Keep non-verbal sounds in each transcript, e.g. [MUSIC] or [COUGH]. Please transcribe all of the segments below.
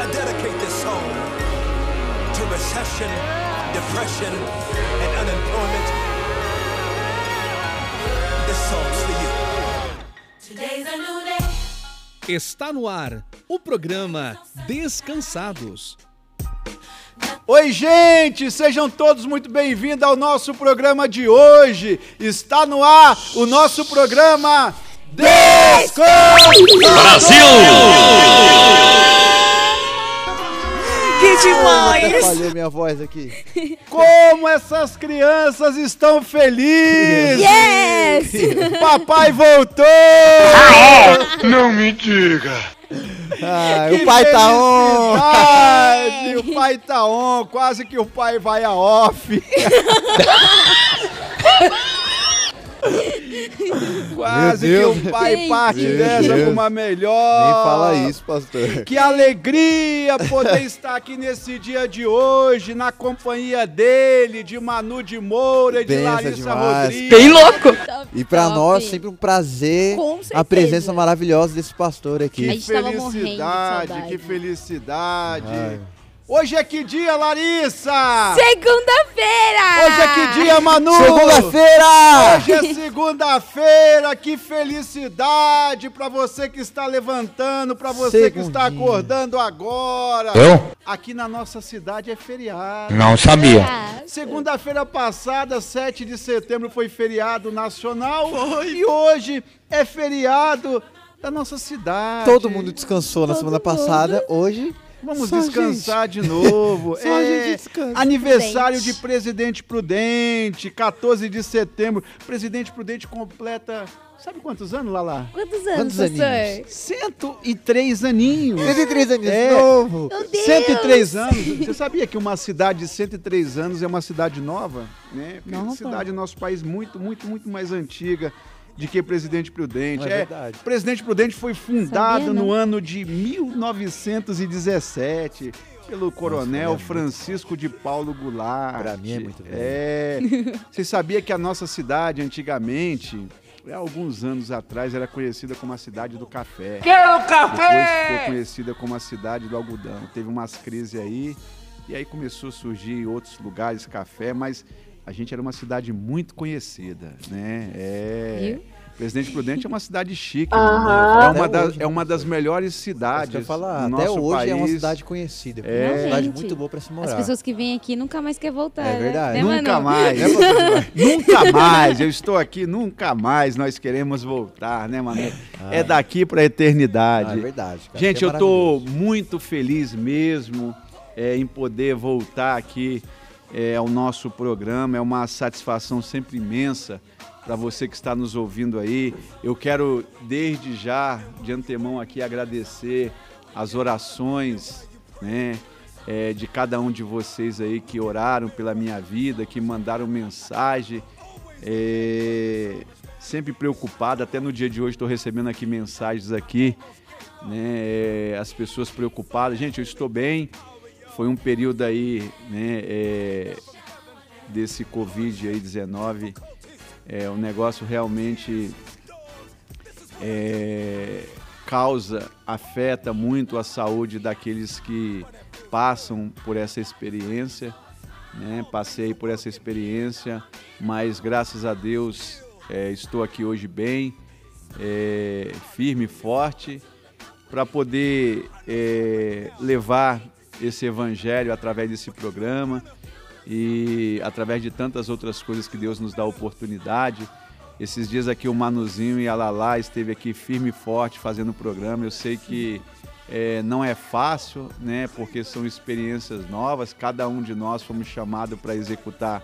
I dedicate this song to recession, depression, and unemployment. This song's for you. Today's a new day. Está no ar o programa Descansados. Oi, gente! Sejam todos muito bem-vindos ao nosso programa de hoje. Está no ar o nosso programa Descansados! Que demais! Falhei minha voz aqui. [LAUGHS] Como essas crianças estão felizes! Yes! [LAUGHS] Papai voltou! Ah, o pai tá on! O pai tá on, quase que o pai vai a off. [LAUGHS] [LAUGHS] quase que o pai parte Meu dessa Deus. pra uma melhor. Nem fala isso, pastor. Que alegria poder estar aqui nesse dia de hoje, na companhia dele, de Manu de Moura e de Benção Larissa demais. Rodrigues. Bem louco! E pra Top. nós, sempre um prazer Com a presença maravilhosa desse pastor aqui. de felicidade, que felicidade. Ai. Hoje é que dia, Larissa? Segunda-feira! Hoje é que dia, Manu? Segunda-feira! Hoje é segunda-feira, que felicidade pra você que está levantando, pra você que está acordando agora. Eu? Aqui na nossa cidade é feriado. Não sabia. Ah, Segunda-feira passada, 7 de setembro, foi feriado nacional e hoje é feriado da nossa cidade. Todo mundo descansou na semana passada, hoje. Vamos Só a descansar de novo. [LAUGHS] Só a é gente descansa. aniversário Prudente. de Presidente Prudente, 14 de setembro. Presidente Prudente completa. Sabe quantos anos, Lala? quantos anos, Quantos aninhos? 103 aninhos. 103 anos É. de novo. Meu Deus! 103 anos. Você sabia que uma cidade de 103 anos é uma cidade nova? Né? Porque Nova. cidade do nosso país muito, muito, muito mais antiga de que Presidente Prudente. É verdade. Presidente Prudente foi fundado Sabia, no ano de 1917 pelo coronel é Francisco de Paulo Goulart. Pra mim é muito velho. É. Você sabia que a nossa cidade antigamente, há alguns anos atrás, era conhecida como a cidade do café. Quero café! Depois ficou conhecida como a cidade do algodão. Teve umas crises aí e aí começou a surgir em outros lugares café, mas a gente era uma cidade muito conhecida, né? É. Viu? Presidente Prudente é uma cidade chique. Aham. É, uma das, hoje, é uma das melhores Isso cidades falar, do até hoje país. é uma cidade conhecida. É. É uma cidade Gente, muito boa pra se morar. As pessoas que vêm aqui nunca mais querem voltar. É né? verdade. Né, Nunca Manu? mais. Né, pastor? [LAUGHS] nunca mais. Eu estou aqui, nunca mais nós queremos voltar, né, mano? É daqui para a eternidade. Ah, é verdade. cara. Gente, É eu tô maravilhoso. muito feliz mesmo é, em poder voltar aqui é, ao nosso programa. É uma satisfação sempre imensa para você que está nos ouvindo aí. Eu quero, desde já, de antemão aqui, agradecer as orações, né? é, de cada um de vocês aí que oraram pela minha vida, que mandaram mensagem. É, sempre preocupado, até no dia de hoje estou recebendo aqui mensagens aqui, né? é, as pessoas preocupadas. Gente, eu estou bem. Foi um período aí, né? é, desse Covid aí 19, é, o negócio realmente é, causa, afeta muito a saúde daqueles que passam por essa experiência. Né? Passei por essa experiência, mas graças a Deus é, estou aqui hoje bem, é, firme e forte, para poder é, levar esse evangelho através desse programa e através de tantas outras coisas que Deus nos dá oportunidade. Esses dias aqui o Manuzinho e a Lala esteve aqui firme e forte fazendo o programa. Eu sei que é, não é fácil, né? Porque são experiências novas. Cada um de nós fomos chamados para executar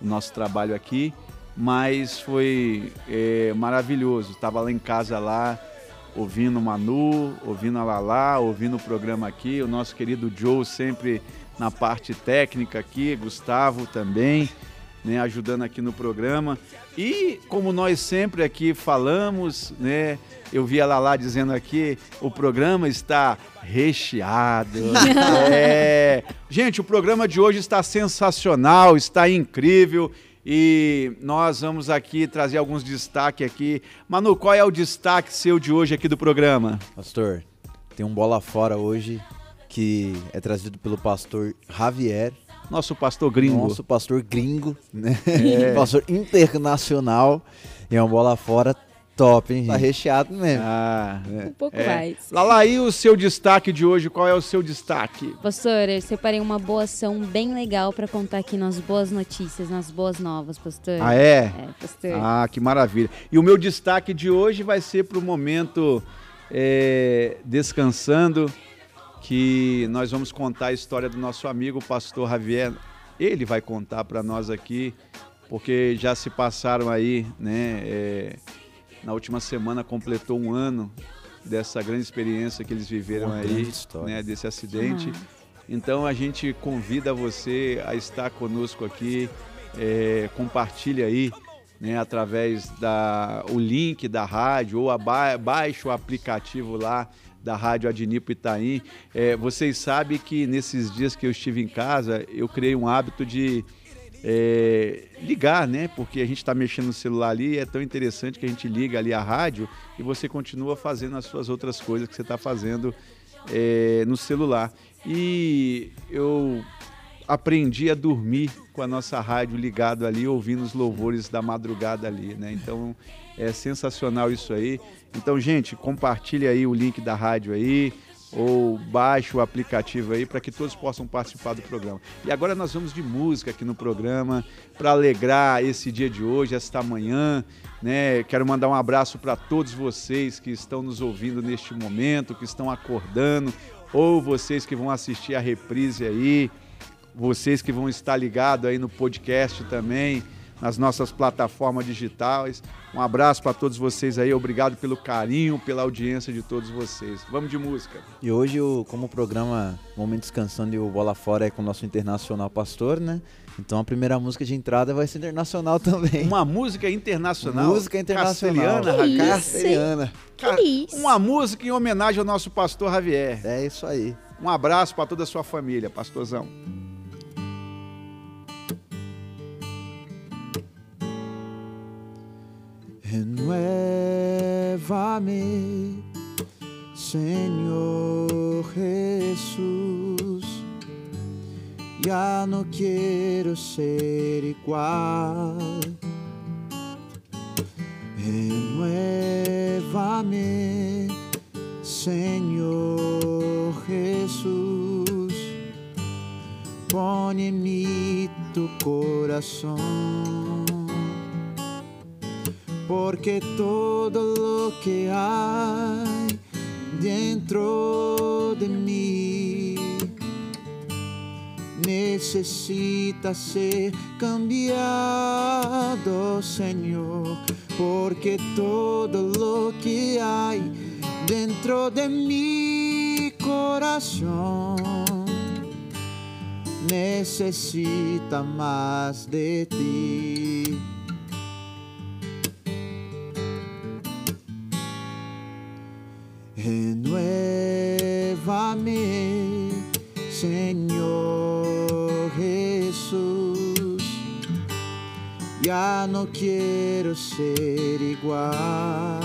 o nosso trabalho aqui, mas foi é, maravilhoso. Estava lá em casa lá ouvindo o Manu, ouvindo a Lala, ouvindo o programa aqui. O nosso querido Joe sempre na parte técnica aqui, Gustavo também, né, ajudando aqui no programa. E como nós sempre aqui falamos, né, eu vi a Lala dizendo aqui, o programa está recheado. [LAUGHS] É. Gente, o programa de hoje está sensacional, está incrível. E nós vamos aqui trazer alguns destaques aqui. Manu, qual é o destaque seu de hoje aqui do programa? Pastor, tem um bola fora hoje que é trazido pelo pastor Javier, Nosso pastor gringo. nosso pastor gringo, né? [LAUGHS] pastor internacional. E é uma bola fora top, hein? Tá recheado mesmo. Ah, Um pouco é. mais. Lala, e o seu destaque de hoje? Qual é o seu destaque? Pastor, eu separei uma boa ação bem legal pra contar aqui nas boas notícias, nas boas novas, pastor. Ah, é? É, pastor. Ah, que maravilha. E o meu destaque de hoje vai ser para o momento é, descansando, que nós vamos contar a história do nosso amigo o pastor Javier. Ele vai contar para nós aqui, porque já se passaram aí, né? é, na última semana completou um ano dessa grande experiência que eles viveram Uma aí, né? Desse acidente. Demais. Então a gente convida você a estar conosco aqui, é, compartilha aí, né, através da o link da rádio ou aba baixa o aplicativo lá da Rádio Adnipo Itaim. É, vocês sabem que nesses dias que eu estive em casa, eu criei um hábito de é, ligar, né? Porque a gente está mexendo no celular ali, é tão interessante que a gente liga ali a rádio e você continua fazendo as suas outras coisas que você está fazendo é, no celular. E eu aprendi a dormir com a nossa rádio ligado ali, ouvindo os louvores da madrugada ali, né? Então é sensacional isso aí. Então, gente, compartilhe aí o link da rádio aí ou baixe o aplicativo aí para que todos possam participar do programa. E agora nós vamos de música aqui no programa para alegrar esse dia de hoje, esta manhã, né? Quero mandar um abraço para todos vocês que estão nos ouvindo neste momento, que estão acordando, ou vocês que vão assistir a reprise aí, vocês que vão estar ligados aí no podcast também, nas nossas plataformas digitais. Um abraço para todos vocês aí, obrigado pelo carinho, pela audiência de todos vocês. Vamos de música. E hoje, o- como o programa Momento Descansando e o Bola Fora é com o nosso internacional pastor, né? Então a primeira música de entrada vai ser internacional [LAUGHS] também. Uma música internacional. Música internacional. Castelhana, Que Raquel. isso, Castelhana. Ca- Que isso? Uma música em homenagem ao nosso pastor Javier. É isso aí. Um abraço para toda a sua família, pastorzão. Renuévame, Señor Jesús. Ya no quiero ser igual. Jesús. Pon en mí tu corazón porque todo lo que hay dentro de mí necesita ser cambiado, Señor, porque todo lo que hay dentro de mi corazón necesita más de ti. Renuévame, Señor Jesús. Ya no quiero ser igual.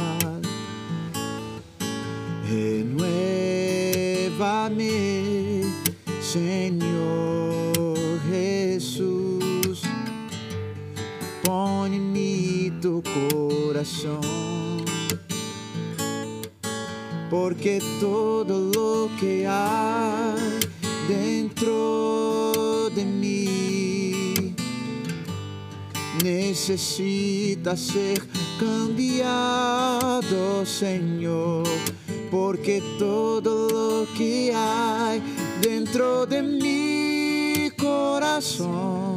Jesús. Pon en mí tu corazón porque todo lo que hay dentro de mí necesita ser cambiado, Señor, porque todo lo que hay dentro de mi corazón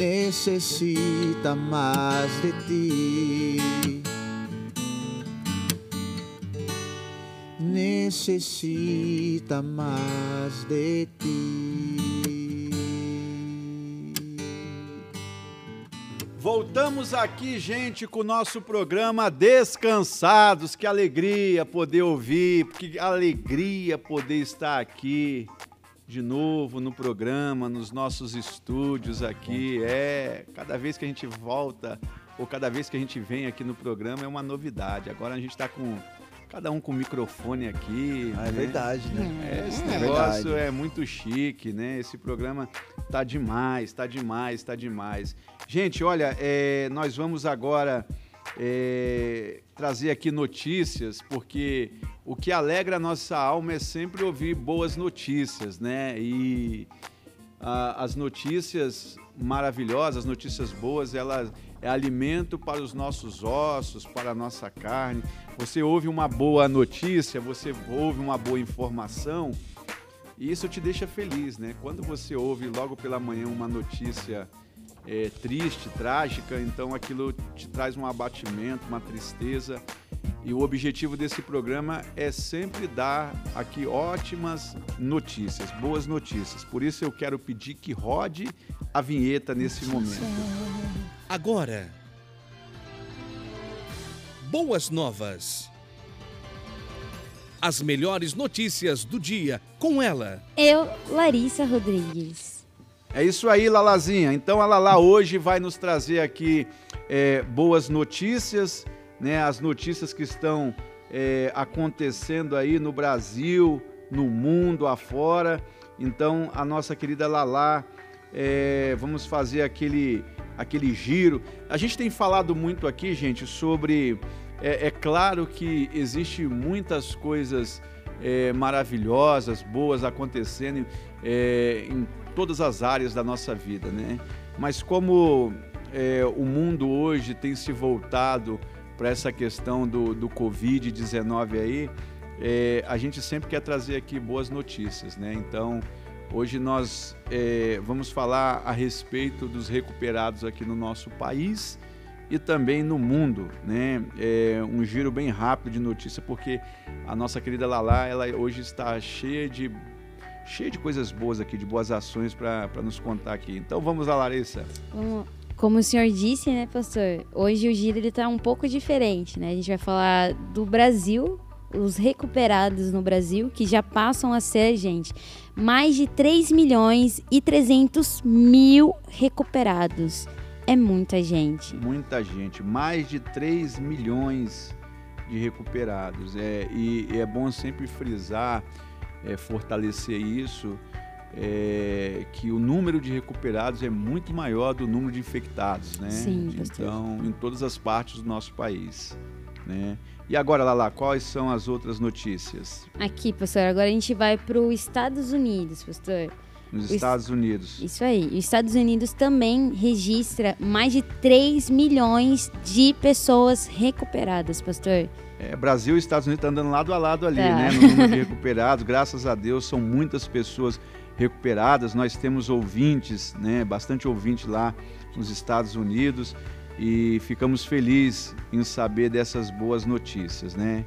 necesita más de ti. Necesita más de ti. Voltamos aqui, gente, com o nosso programa Descansados. Que alegria poder ouvir, que alegria poder estar aqui de novo no programa, nos nossos estúdios aqui. É, cada vez que a gente volta ou cada vez que a gente vem aqui no programa é uma novidade. Agora a gente está com cada um com microfone aqui. Ah, é né? verdade, né? É, esse É negócio verdade. é muito chique, né? Esse programa tá demais, tá demais, tá demais. Gente, olha, é, nós vamos agora é, trazer aqui notícias, porque o que alegra a nossa alma é sempre ouvir boas notícias, né? E a- as notícias maravilhosas, as notícias boas, elas é alimento para os nossos ossos, para a nossa carne. Você ouve uma boa notícia, você ouve uma boa informação, e isso te deixa feliz, né? Quando você ouve logo pela manhã uma notícia é, triste, trágica, então aquilo te traz um abatimento, uma tristeza. E o objetivo desse programa é sempre dar aqui ótimas notícias, boas notícias. Por isso eu quero pedir que rode a vinheta nesse momento. Agora. Boas novas. As melhores notícias do dia com ela. Eu, Larissa Rodrigues. É isso aí, Lalazinha. Então a Lala hoje vai nos trazer aqui é, boas notícias, né? As notícias que estão é, acontecendo aí no Brasil, no mundo afora. Então a nossa querida Lala, é, vamos fazer aquele aquele giro. A gente tem falado muito aqui, gente, sobre é, é claro que existe muitas coisas é, maravilhosas, boas acontecendo é, em todas as áreas da nossa vida, né? Mas como é, o mundo hoje tem se voltado para essa questão do, do Covid-19 aí, é, a gente sempre quer trazer aqui boas notícias, né? Então, hoje nós é, vamos falar a respeito dos recuperados aqui no nosso país e também no mundo, né? É um giro bem rápido de notícia, porque a nossa querida Lala, ela hoje está cheia de cheia de coisas boas aqui, de boas ações para nos contar aqui. Então vamos lá, Larissa. Como, como o senhor disse, né, pastor? Hoje o giro ele tá um pouco diferente, né? A gente vai falar do Brasil, os recuperados no Brasil, que já passam a ser, gente, mais de 3 milhões e 300 mil recuperados. É muita gente. Muita gente, mais de 3 milhões de recuperados. É, e, e é bom sempre frisar, é, fortalecer isso, é, que o número de recuperados é muito maior do número de infectados, né? Sim, então, em todas as partes do nosso país. Né? E agora, Lala, quais são as outras notícias? Aqui, pastor, agora a gente vai para os Estados Unidos, pastor. Nos Os- Estados Unidos. Isso aí. Os Estados Unidos também registra mais de 3 milhões de pessoas recuperadas, pastor. É, Brasil e Estados Unidos estão andando lado a lado ali, Tá. né? No número de [LAUGHS] recuperados. Graças a Deus, são muitas pessoas recuperadas. Nós temos ouvintes, né? Bastante ouvinte lá nos Estados Unidos. E ficamos felizes em saber dessas boas notícias, né?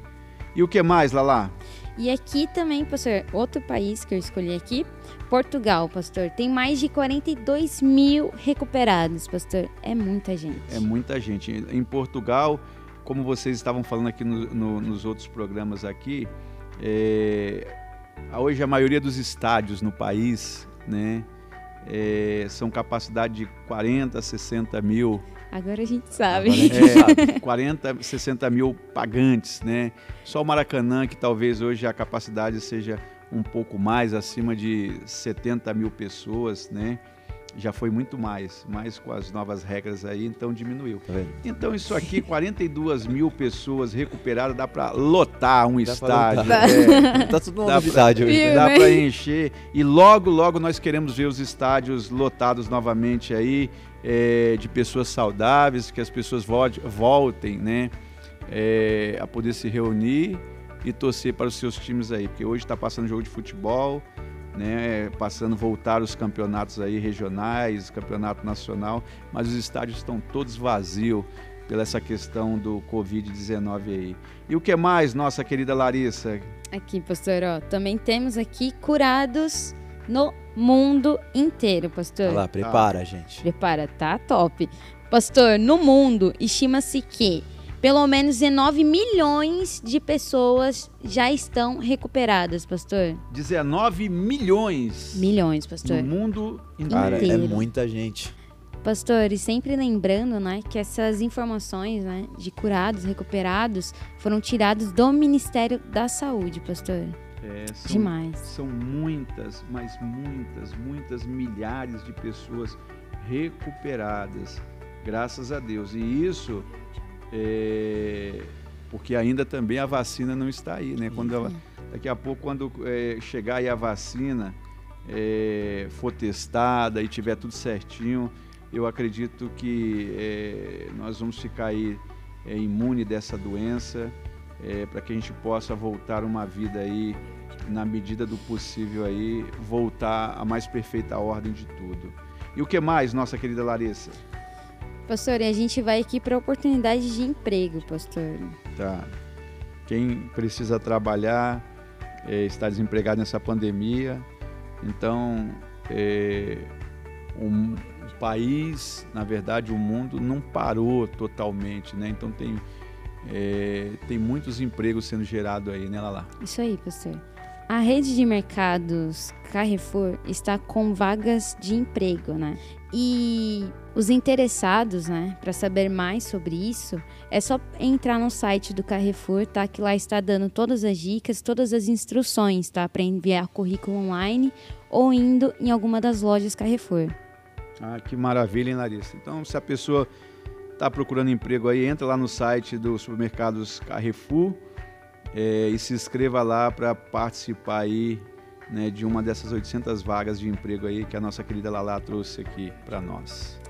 E o que mais, Lala? E aqui também, pastor, outro país que eu escolhi aqui, Portugal, pastor, tem mais de 42 mil recuperados, pastor. É muita gente. É muita gente. Em Portugal, como vocês estavam falando aqui no- no- nos outros programas aqui, é, hoje a maioria dos estádios no país, né, é, são capacidade de 40, 60 mil, Agora a gente sabe. A gente [LAUGHS] sabe. é, 40, 60 mil pagantes, né? Só o Maracanã, que talvez hoje a capacidade seja um pouco mais, acima de 70 mil pessoas, né? Já foi muito mais, mas com as novas regras aí, então diminuiu. Vendo? Então isso aqui, 42 mil pessoas recuperadas, dá para lotar um Dá estádio. lotar. é. [LAUGHS] Tá tudo uma Dá pra- novidade hoje. Né? Dá para encher. E logo, logo nós queremos ver os estádios lotados novamente aí, é, de pessoas saudáveis, que as pessoas volte- voltem, né? é, a poder se reunir e torcer para os seus times aí. Porque hoje está passando jogo de futebol, né? Passando voltar os campeonatos aí regionais, campeonato nacional, mas os estádios estão todos vazios pela essa questão do Covid-19 aí. E o que mais, nossa querida Larissa? Aqui, pastor, ó, também temos aqui curados no mundo inteiro, pastor. Olha lá, prepara, gente. Prepara, tá top. Pastor, no mundo, estima-se que pelo menos 19 milhões de pessoas já estão recuperadas, pastor. 19 milhões Milhões, no pastor. mundo inteiro. Cara, é muita gente. Pastor, e sempre lembrando, né, que essas informações, né, de curados, recuperados, foram tirados do Ministério da Saúde, pastor. É, são, Demais. São muitas, mas muitas, muitas milhares de pessoas recuperadas, graças a Deus. E isso é porque ainda também a vacina não está aí, né? Quando ela, daqui a pouco, quando é, chegar aí a vacina, é, for testada e tiver tudo certinho, eu acredito que é, nós vamos ficar aí é, imune dessa doença, é, para que a gente possa voltar uma vida aí, na medida do possível aí, voltar à mais perfeita ordem de tudo. E o que mais, nossa querida Larissa? Pastor, a gente vai aqui para oportunidade de emprego, pastor. Tá. Quem precisa trabalhar, é, está desempregado nessa pandemia, então é, um, o país, na verdade, o mundo não parou totalmente, né? Então tem é, tem muitos empregos sendo gerados aí, né, Lala? Isso aí, pastor. A rede de mercados Carrefour está com vagas de emprego, né? E os interessados, né, para saber mais sobre isso, é só entrar no site do Carrefour, tá? Que lá está dando todas as dicas, todas as instruções, tá? Para enviar currículo online ou indo em alguma das lojas Carrefour. Ah, que maravilha, hein, Larissa? Então, se a pessoa está procurando emprego aí, entra lá no site do supermercados Carrefour é, e se inscreva lá para participar aí né, de uma dessas 800 vagas de emprego aí que a nossa querida Lala trouxe aqui para nós.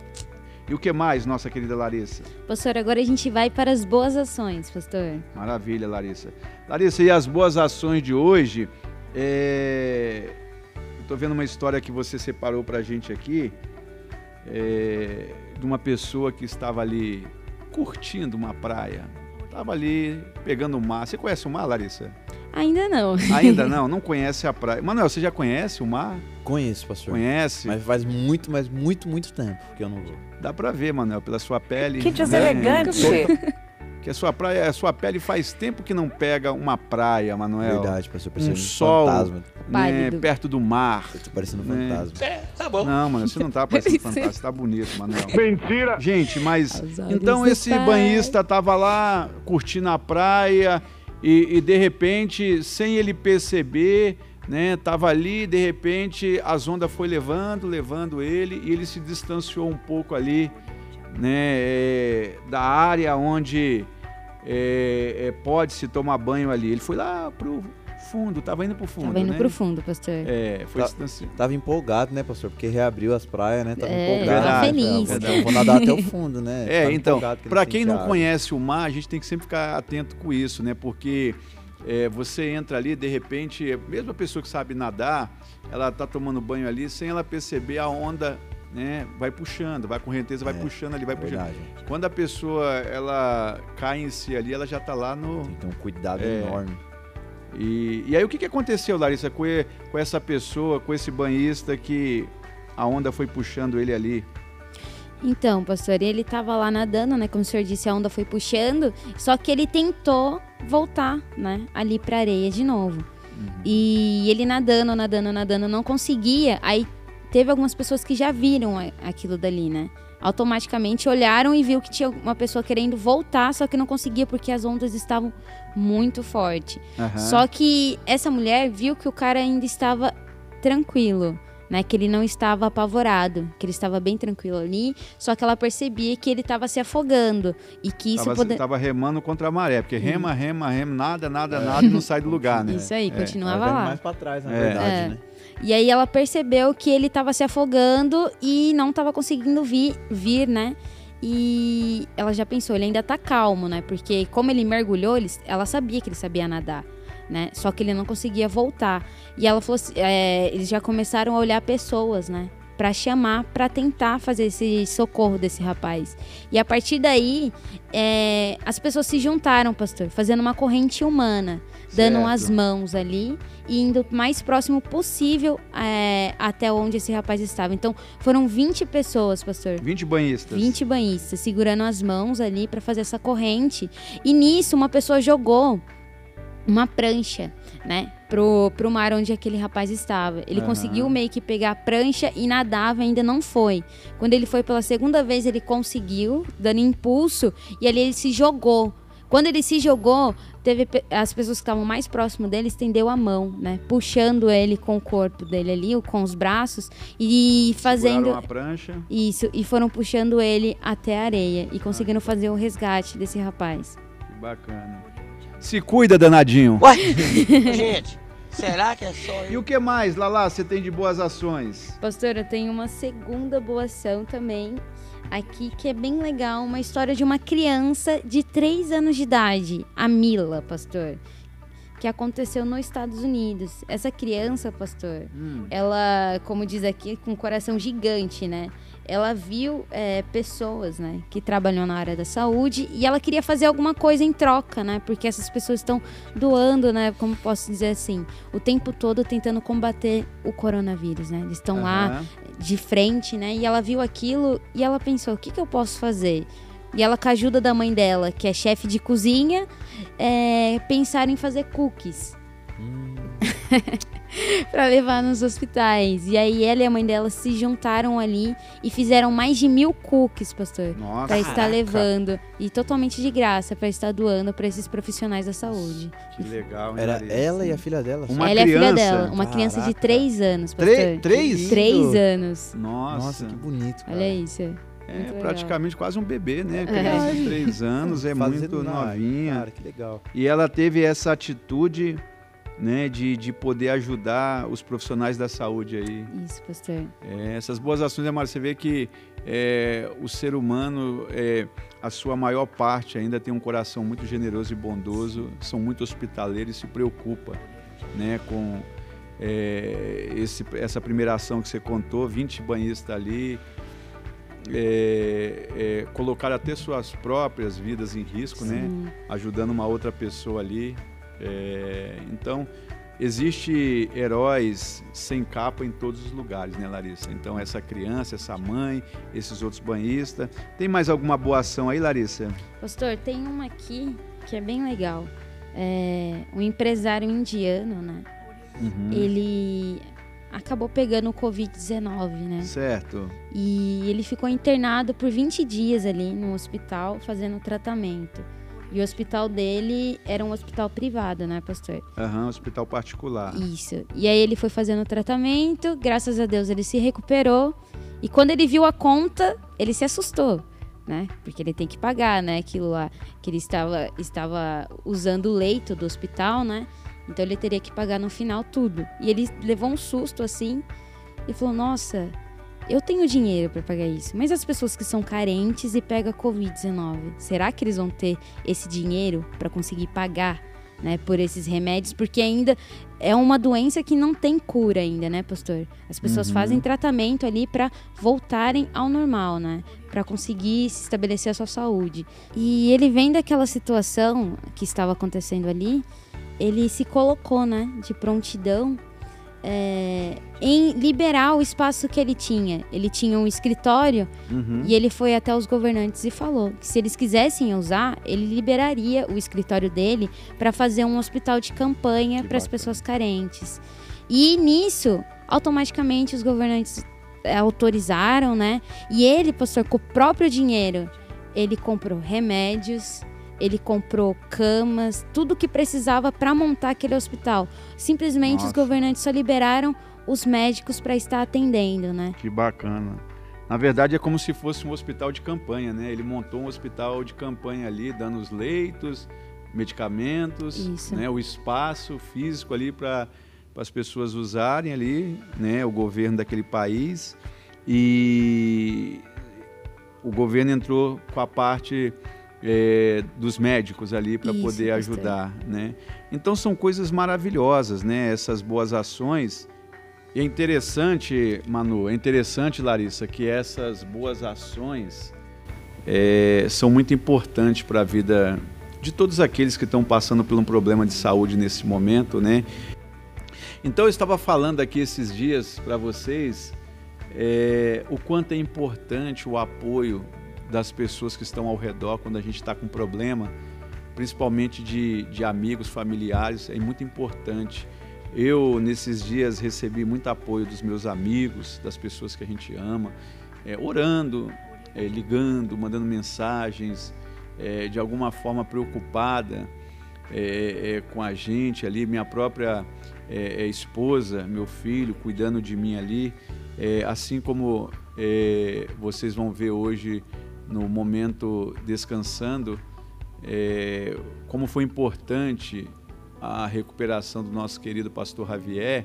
E o que mais, nossa querida Larissa? Pastor, agora a gente vai para as boas ações, pastor. Maravilha, Larissa. Larissa, e as boas ações de hoje? É... Estou vendo uma história que você separou para a gente aqui, é... de uma pessoa que estava ali curtindo uma praia. Estava ali pegando o mar. Você conhece o mar, Larissa? Ainda não. Ainda [LAUGHS] não? Não conhece a praia. Manuel, você já conhece o mar? Conheço, pastor. Conhece? Mas faz muito, mas muito, muito tempo que eu não vou. Dá pra ver, Manuel, pela sua pele. Que deselegante. Que a sua praia, a sua pele faz tempo que não pega uma praia, Manuel. Verdade, pastor. Um Parecendo um sol, fantasma. né, perto do mar. Eu tô parecendo um Né? fantasma. É, tá bom. Não, mano, você não tá parecendo [LAUGHS] fantástico, você tá bonito, Manuel. Mentira! Gente, mas então esse pai. banhista tava lá curtindo a praia e, e, de repente, sem ele perceber, né, tava ali, de repente as ondas foi levando, levando ele e ele se distanciou um pouco ali, né, é, da área onde é, é, pode se tomar banho ali. Ele foi lá pro fundo, tava indo pro fundo, Tava indo né? pro fundo, pastor. É, foi Tá-. Tava empolgado, né, pastor? Porque reabriu as praias, né? Tava É, empolgado. tava feliz. Então, vou- nadar até o fundo, né? É, Tava então, que para quem não água. conhece o mar, a gente tem que sempre ficar atento com isso, né? Porque é, você entra ali, de repente, mesmo a pessoa que sabe nadar, ela tá tomando banho ali, sem ela perceber a onda, né? Vai puxando, vai correnteza, vai É, puxando ali, vai puxando. Verdade. Quando a pessoa ela cai em si ali, ela já tá lá no. Tem que ter um cuidado É. enorme. E, e aí o que, que aconteceu, Larissa, com, e- com essa pessoa, com esse banhista que a onda foi puxando ele ali? Então, pastor, ele tava lá nadando, né? Como o senhor disse, a onda foi puxando. Só que ele tentou voltar, né? Ali pra areia de novo. E ele nadando, nadando, nadando, não conseguia. Aí teve algumas pessoas que já viram aquilo dali, né? Automaticamente olharam e viu que tinha uma pessoa querendo voltar, só que não conseguia porque as ondas estavam muito fortes. Aham. Só que essa mulher viu que o cara ainda estava tranquilo, né? Que ele não estava apavorado, que ele estava bem tranquilo ali. Só que ela percebia que ele estava se afogando e que isso Tava, poderia. tava remando contra a maré, porque rema, rema, rema, nada, nada, nada e não sai do [LAUGHS] lugar, né? Isso aí, Ela continuava lá. mais pra trás, na É. verdade, É. né? E aí ela percebeu que ele estava se afogando e não estava conseguindo vir, vir, né? E ela já pensou, ele ainda tá calmo, né? Porque como ele mergulhou, ele- ela sabia que ele sabia nadar, né? Só que ele não conseguia voltar. E ela falou assim, é, eles já começaram a olhar pessoas, né? Pra chamar, pra tentar fazer esse socorro desse rapaz. E a partir daí, é, as pessoas se juntaram, pastor, fazendo uma corrente humana, dando Certo. as mãos ali e indo o mais próximo possível é, até onde esse rapaz estava. Então, foram 20 pessoas, pastor. 20 banhistas. 20 banhistas segurando as mãos ali para fazer essa corrente. E nisso, uma pessoa jogou uma prancha, né? Pro, pro mar onde aquele rapaz estava. Ele Aham. conseguiu meio que pegar a prancha e nadava, ainda não foi. Quando ele foi pela segunda vez, ele conseguiu, dando impulso, e ali ele se jogou. Quando ele se jogou, teve as pessoas que estavam mais próximo dele estendeu a mão, né? Puxando ele com o corpo dele ali, ou com os braços, e fazendo. Seguraram a prancha. Isso, e foram puxando ele até a areia e conseguindo fazer o resgate desse rapaz. Que bacana. Se cuida, danadinho. Ué, [LAUGHS] gente, será que é só E eu? o que mais, Lala, você tem de boas ações? Pastor, eu tenho uma segunda boa ação também aqui que é bem legal, uma história de uma criança de 3 anos de idade, a Mila, pastor, que aconteceu nos Estados Unidos. Essa criança, pastor, Hum, ela, como diz aqui, com um coração gigante, né? Ela viu é, pessoas, né, que trabalham na área da saúde e ela queria fazer alguma coisa em troca, né? Porque essas pessoas estão doando, né? Como posso dizer assim, o tempo todo tentando combater o coronavírus, né? Eles estão lá aham. de frente, né? E ela viu aquilo e ela pensou: o que, que eu posso fazer? E ela, com a ajuda da mãe dela, que é chefe de cozinha, é, pensaram em fazer cookies. [LAUGHS] [LAUGHS] Pra levar nos hospitais. E aí ela e a mãe dela se juntaram ali e fizeram mais de mil cookies, pastor. Nossa. Pra estar levando. E totalmente de graça, pra estar doando pra esses profissionais da saúde. Que legal, hein, Era Larissa? ela e a filha dela. Uma ela é a filha criança? dela, uma criança de Caraca. 3 anos, pastor. Tre- três? Três anos. Nossa, Nossa, que bonito. Cara. Olha isso. é muito legal. praticamente quase um bebê, né? É. Criança de três anos, é Fazendo muito novinha. Cara, que legal. E ela teve essa atitude, né, de, de poder ajudar os profissionais da saúde aí. Isso, pastor. É, essas boas ações, né? Você vê que é, o ser humano, é, a sua maior parte ainda tem um coração muito generoso e bondoso, são muito hospitaleiros e se preocupa né, com é, esse, essa primeira ação que você contou, 20 banhistas ali, é, é, colocar até suas próprias vidas em risco, né? Ajudando uma outra pessoa ali. É, então, existe heróis sem capa em todos os lugares, né, Larissa? Então, essa criança, essa mãe, esses outros banhistas. Tem mais alguma boa ação aí, Larissa? Pastor, tem uma aqui que é bem legal. É um empresário indiano, né? Uhum. Ele acabou pegando o Covid-19, né? Certo. E ele ficou internado por 20 dias ali no hospital fazendo tratamento. E o hospital dele era um hospital privado, né, pastor? Aham, hospital particular. Isso. E aí ele foi fazendo tratamento, graças a Deus ele se recuperou. E quando ele viu a conta, ele se assustou, né? Porque ele tem que pagar, né? Aquilo lá que ele estava, estava usando o leito do hospital, né? Então ele teria que pagar no final tudo. E ele levou um susto assim e falou: Nossa, eu tenho dinheiro para pagar isso, mas as pessoas que são carentes e pegam Covid-19, será que eles vão ter esse dinheiro para conseguir pagar, né, por esses remédios? Porque ainda é uma doença que não tem cura ainda, né, pastor? As pessoas Uhum. fazem tratamento ali para voltarem ao normal, né? Para conseguir se estabelecer a sua saúde. E ele vem daquela situação que estava acontecendo ali, ele se colocou, né, de prontidão é, em liberar o espaço que ele tinha. Ele tinha um escritório Uhum. e ele foi até os governantes e falou que se eles quisessem usar, ele liberaria o escritório dele para fazer um hospital de campanha para as pessoas carentes. E nisso, automaticamente os governantes eh, autorizaram, né? E ele, pastor, com o próprio dinheiro, ele comprou remédios, ele comprou camas, tudo que precisava para montar aquele hospital. Simplesmente os Nossa. governantes só liberaram os médicos para estar atendendo, né? Que bacana. Na verdade, é como se fosse um hospital de campanha, né? Ele montou um hospital de campanha ali, dando os leitos, medicamentos, Isso. né? o espaço físico ali para as pessoas usarem ali, né? O governo daquele país. E o governo entrou com a parte eh, dos médicos ali para poder ajudar, né? Então são coisas maravilhosas, né? Essas boas ações. E é interessante, Manu, é interessante, Larissa, que essas boas ações eh, são muito importantes para a vida de todos aqueles que estão passando por um problema de saúde nesse momento, né? Então eu estava falando aqui esses dias para vocês eh, o quanto é importante o apoio das pessoas que estão ao redor quando a gente está com problema, principalmente de, de amigos, familiares, é muito importante. Eu, nesses dias, recebi muito apoio dos meus amigos, das pessoas que a gente ama, é, orando, é, ligando, mandando mensagens, é, de alguma forma preocupada é, é, com a gente ali, minha própria é, esposa, meu filho, cuidando de mim ali, assim como vocês vão ver hoje no momento descansando, como foi importante a recuperação do nosso querido pastor Javier,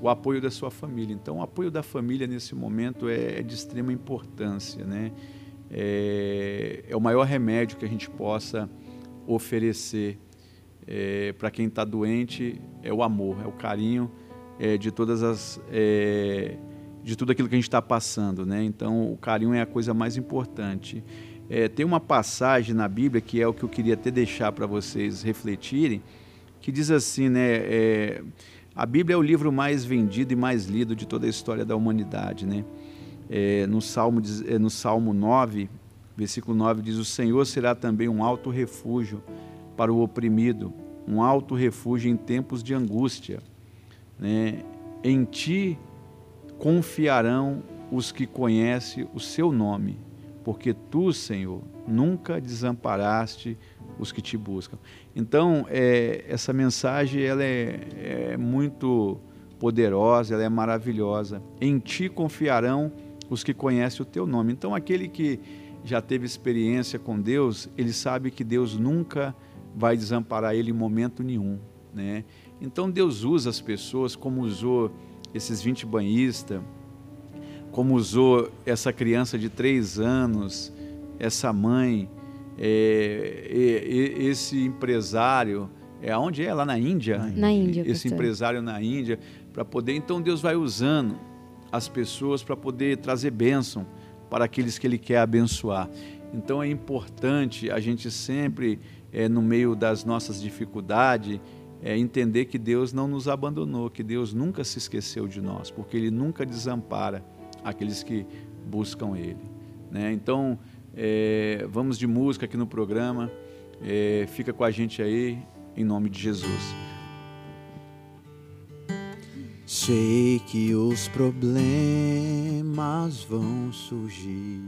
o apoio da sua família. Então, o apoio da família nesse momento é, de extrema importância, né? é, é o maior remédio que a gente possa oferecer é, para quem está doente é o amor, é o carinho é, de todas as é, de tudo aquilo que a gente está passando, né? Então o carinho é a coisa mais importante. É, tem uma passagem na Bíblia que é o que eu queria até deixar para vocês refletirem, que diz assim, né? É, a Bíblia é o livro mais vendido e mais lido de toda a história da humanidade, né? é, no, Salmo, é, no Salmo 9, versículo 9, diz: O Senhor será também um alto refúgio para o oprimido, um alto refúgio em tempos de angústia. Né? Em ti confiarão os que conhecem o seu nome, porque tu, Senhor, nunca desamparaste os que te buscam. Então, é, essa mensagem ela é, é muito poderosa, ela é maravilhosa. Em ti confiarão os que conhecem o teu nome. Então, aquele que já teve experiência com Deus, ele sabe que Deus nunca vai desamparar ele em momento nenhum. Né? Então, Deus usa as pessoas como usou esses 20 banhistas, como usou essa criança de três anos, essa mãe, é, é, esse empresário, é onde é? Lá na Índia? Na Índia. Esse pastor. empresário na Índia, para poder. Então Deus vai usando as pessoas para poder trazer bênção para aqueles que Ele quer abençoar. Então é importante a gente sempre, é, no meio das nossas dificuldades, é, entender que Deus não nos abandonou, que Deus nunca se esqueceu de nós, porque Ele nunca desampara aqueles que buscam Ele. Né? Então, é, vamos de música aqui no programa, é, fica com a gente aí, em nome de Jesus. Sei que os problemas vão surgir.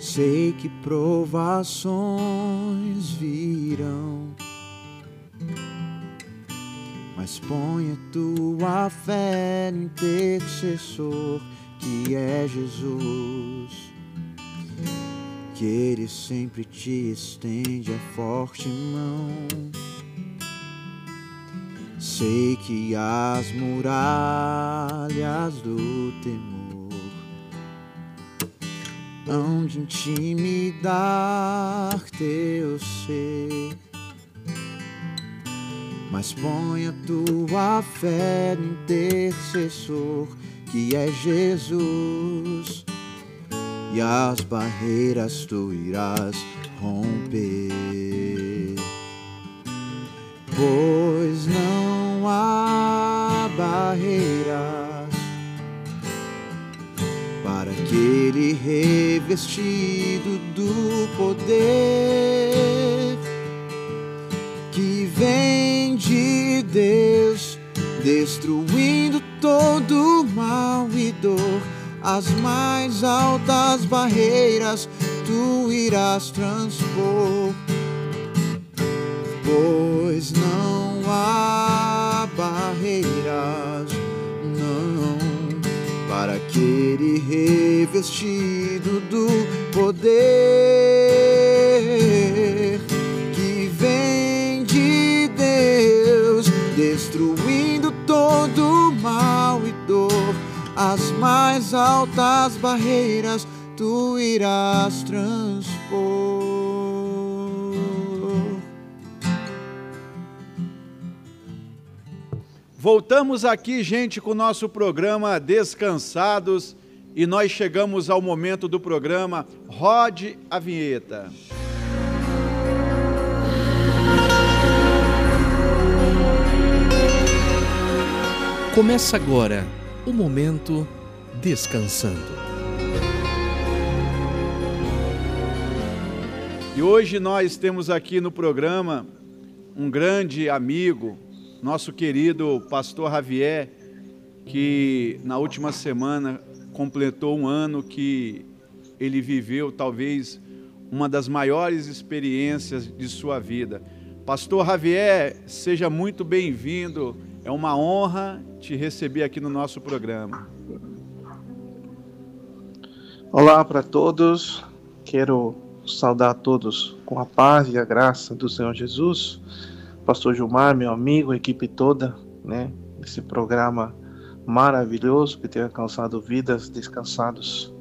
Sei que provações virão. Mas ponha tua fé no intercessor que é Jesus. Que ele sempre te estende a forte mão Sei que as muralhas do temor hão de intimidar teu ser. Mas ponha tua fé no intercessor que é Jesus, e as barreiras tu irás romper. Pois não há barreiras para aquele revestido do poder destruindo todo mal e dor. As mais altas barreiras tu irás transpor, pois não há barreiras, não, para aquele revestido do poder mal e dor, as mais altas barreiras tu irás transpor. Voltamos aqui, gente, com o nosso programa Descansados e nós chegamos ao momento do programa Rode a Vinheta. Começa agora o momento Descansando. E hoje nós temos aqui no programa um grande amigo, nosso querido pastor Javier, que na última semana completou um ano que ele viveu talvez uma das maiores experiências de sua vida. Pastor Javier, seja muito bem-vindo. É uma honra te receber aqui no nosso programa. Olá para todos. Quero saudar a todos com a paz e a graça do Senhor Jesus. Pastor Gilmar, meu amigo, equipe toda, né? Esse programa maravilhoso que tem alcançado vidas descansados.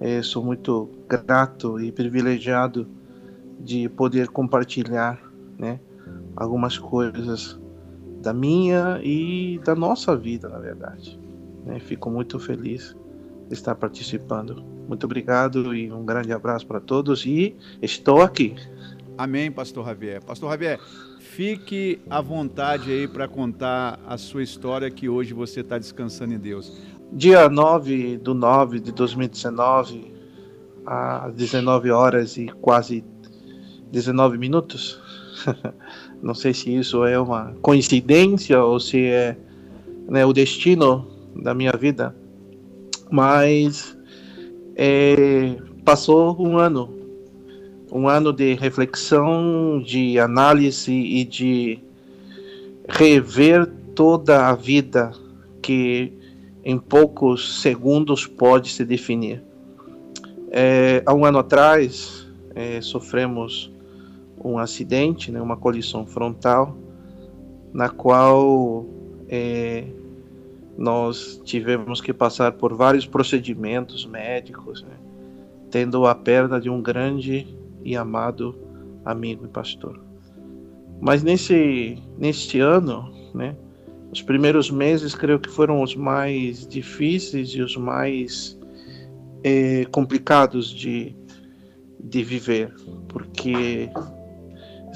É, sou muito grato e privilegiado de poder compartilhar, né? Algumas coisas da minha e da nossa vida, na verdade. Né? Fico muito feliz de estar participando. Muito obrigado e um grande abraço para todos e estou aqui. Amém, pastor Javier. Pastor Javier, fique à vontade aí para contar a sua história que hoje você está descansando em Deus. Dia 9 do 9 de 2019, às 19 horas e quase 19 minutos. [LAUGHS] Não sei se isso é uma coincidência ou se é né, o destino da minha vida, mas é, passou um ano, um ano de reflexão, de análise e de rever toda a vida que em poucos segundos pode se definir. É, há um ano atrás é, sofremos um acidente, né, uma colisão frontal, na qual é, nós tivemos que passar por vários procedimentos médicos, né, tendo a perda de um grande e amado amigo e pastor. Mas nesse, neste ano, né, os primeiros meses creio que foram os mais difíceis e os mais é, complicados de, de viver, porque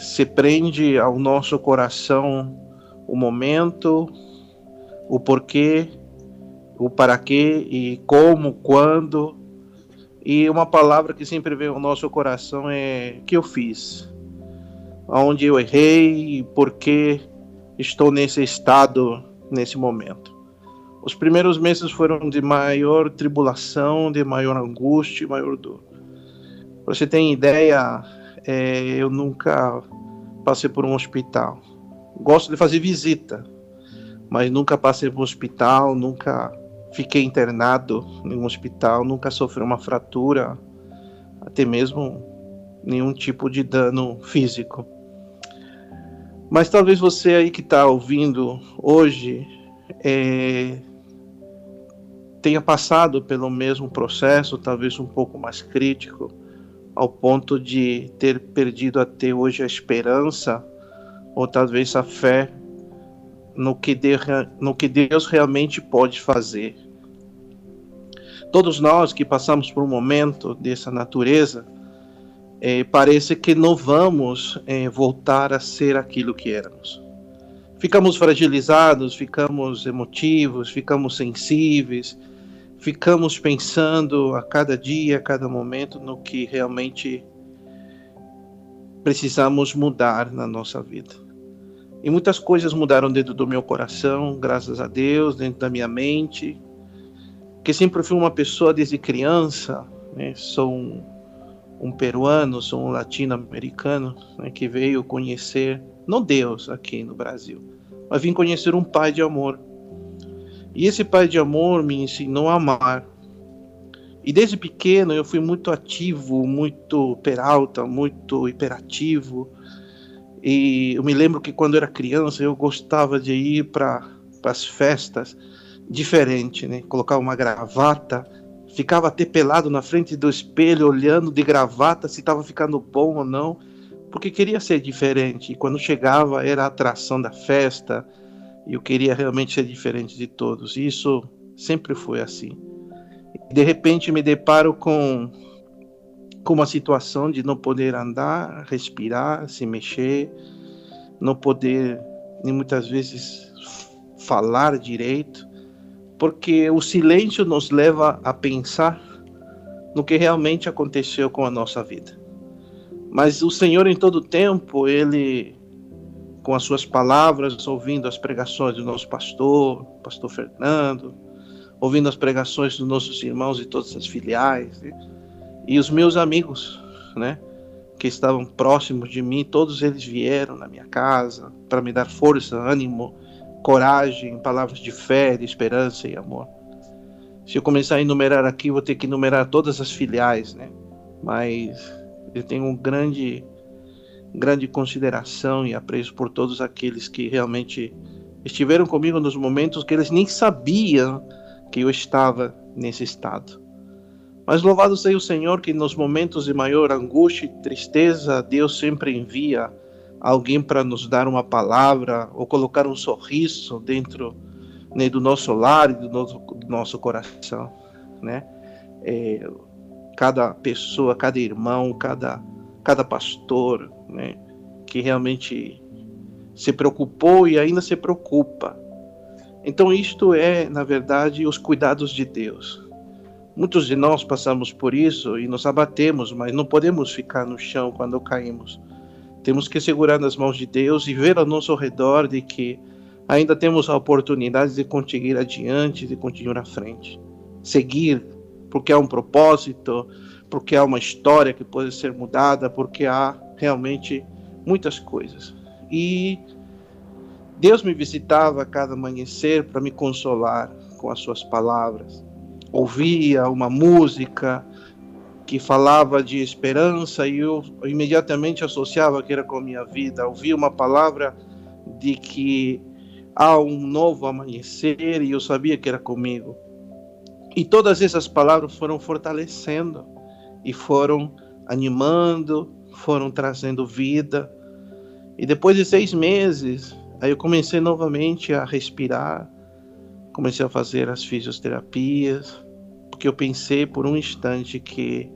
se prende ao nosso coração o momento, o porquê, o para quê e como, quando. E uma palavra que sempre vem ao nosso coração é que eu fiz, onde eu errei e por que estou nesse estado nesse momento. Os primeiros meses foram de maior tribulação, de maior angústia, maior dor. Você tem ideia, é, eu nunca passei por um hospital. Gosto de fazer visita, mas nunca passei por um hospital, nunca fiquei internado em um hospital, nunca sofri uma fratura, até mesmo nenhum tipo de dano físico. Mas talvez você aí que está ouvindo hoje é, tenha passado pelo mesmo processo, talvez um pouco mais crítico ao ponto de ter perdido até hoje a esperança ou talvez a fé no que, de, no que Deus realmente pode fazer. Todos nós que passamos por um momento dessa natureza, é, parece que não vamos é, voltar a ser aquilo que éramos. Ficamos fragilizados, ficamos emotivos, ficamos sensíveis, ficamos pensando a cada dia, a cada momento no que realmente precisamos mudar na nossa vida. E muitas coisas mudaram dentro do meu coração, graças a Deus, dentro da minha mente, que sempre fui uma pessoa desde criança, né? sou um, um, peruano, sou um latino-americano né? que veio conhecer, não Deus aqui no Brasil, mas vim conhecer um pai de amor e esse pai de amor me ensinou a amar. E desde pequeno eu fui muito ativo, muito peralta, muito hiperativo. E eu me lembro que quando era criança eu gostava de ir para as festas diferente, né? Colocava uma gravata, ficava até pelado na frente do espelho olhando de gravata se estava ficando bom ou não, porque queria ser diferente. E quando chegava era a atração da festa, eu queria realmente ser diferente de todos. E isso sempre foi assim. De repente me deparo com com uma situação de não poder andar, respirar, se mexer, não poder nem muitas vezes falar direito, porque o silêncio nos leva a pensar no que realmente aconteceu com a nossa vida. Mas o Senhor, em todo tempo, Ele, com as suas palavras, ouvindo as pregações do nosso pastor, pastor Fernando, ouvindo as pregações dos nossos irmãos e todas as filiais, né? e os meus amigos, né? Que estavam próximos de mim, todos eles vieram na minha casa para me dar força, ânimo, coragem, palavras de fé, de esperança e amor. Se eu começar a enumerar aqui, vou ter que enumerar todas as filiais, né? Mas eu tenho um grande, grande consideração e apreço por todos aqueles que realmente estiveram comigo nos momentos que eles nem sabiam que eu estava nesse estado. Mas louvado seja o Senhor que nos momentos de maior angústia e tristeza, Deus sempre envia alguém para nos dar uma palavra ou colocar um sorriso dentro né, do nosso lar e do nosso, do nosso coração, né? É, cada pessoa, cada irmão, cada, cada pastor, né, que realmente se preocupou e ainda se preocupa. Então, isto é, na verdade, os cuidados de Deus. Muitos de nós passamos por isso e nos abatemos, mas não podemos ficar no chão quando caímos. Temos que segurar nas mãos de Deus e ver ao nosso redor de que ainda temos a oportunidade de continuar adiante, de continuar à frente. Seguir, porque há um propósito, porque há uma história que pode ser mudada, porque há realmente muitas coisas. E Deus me visitava a cada amanhecer para me consolar com as suas palavras. Ouvia uma música, que falava de esperança e eu imediatamente associava que era com a minha vida. Ouvi uma palavra de que há um novo amanhecer e eu sabia que era comigo. E todas essas palavras foram fortalecendo e foram animando, foram trazendo vida. E depois de seis meses, aí eu comecei novamente a respirar, comecei a fazer as fisioterapias, porque eu pensei por um instante que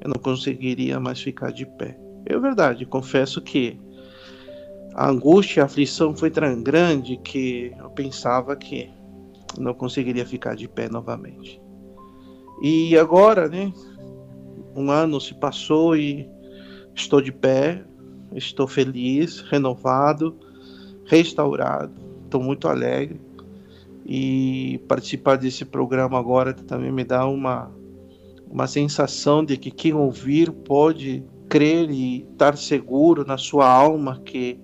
eu não conseguiria mais ficar de pé. É verdade, confesso que a angústia, a aflição foi tão grande que eu pensava que não conseguiria ficar de pé novamente. E agora, né? Um ano se passou e estou de pé, estou feliz, renovado, restaurado, estou muito alegre. E participar desse programa agora também me dá uma uma sensação de que quem ouvir pode crer e estar seguro na sua alma que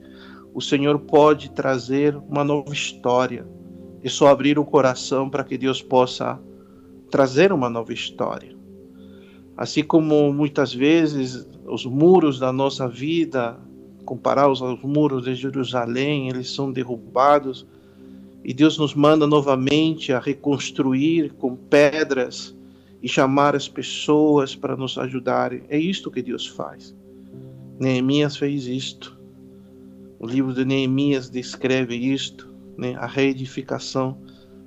o Senhor pode trazer uma nova história. E só abrir o coração para que Deus possa trazer uma nova história. Assim como muitas vezes os muros da nossa vida, comparados aos muros de Jerusalém, eles são derrubados e Deus nos manda novamente a reconstruir com pedras e chamar as pessoas para nos ajudarem. É isto que Deus faz. Neemias fez isto. O livro de Neemias descreve isto, né? a reedificação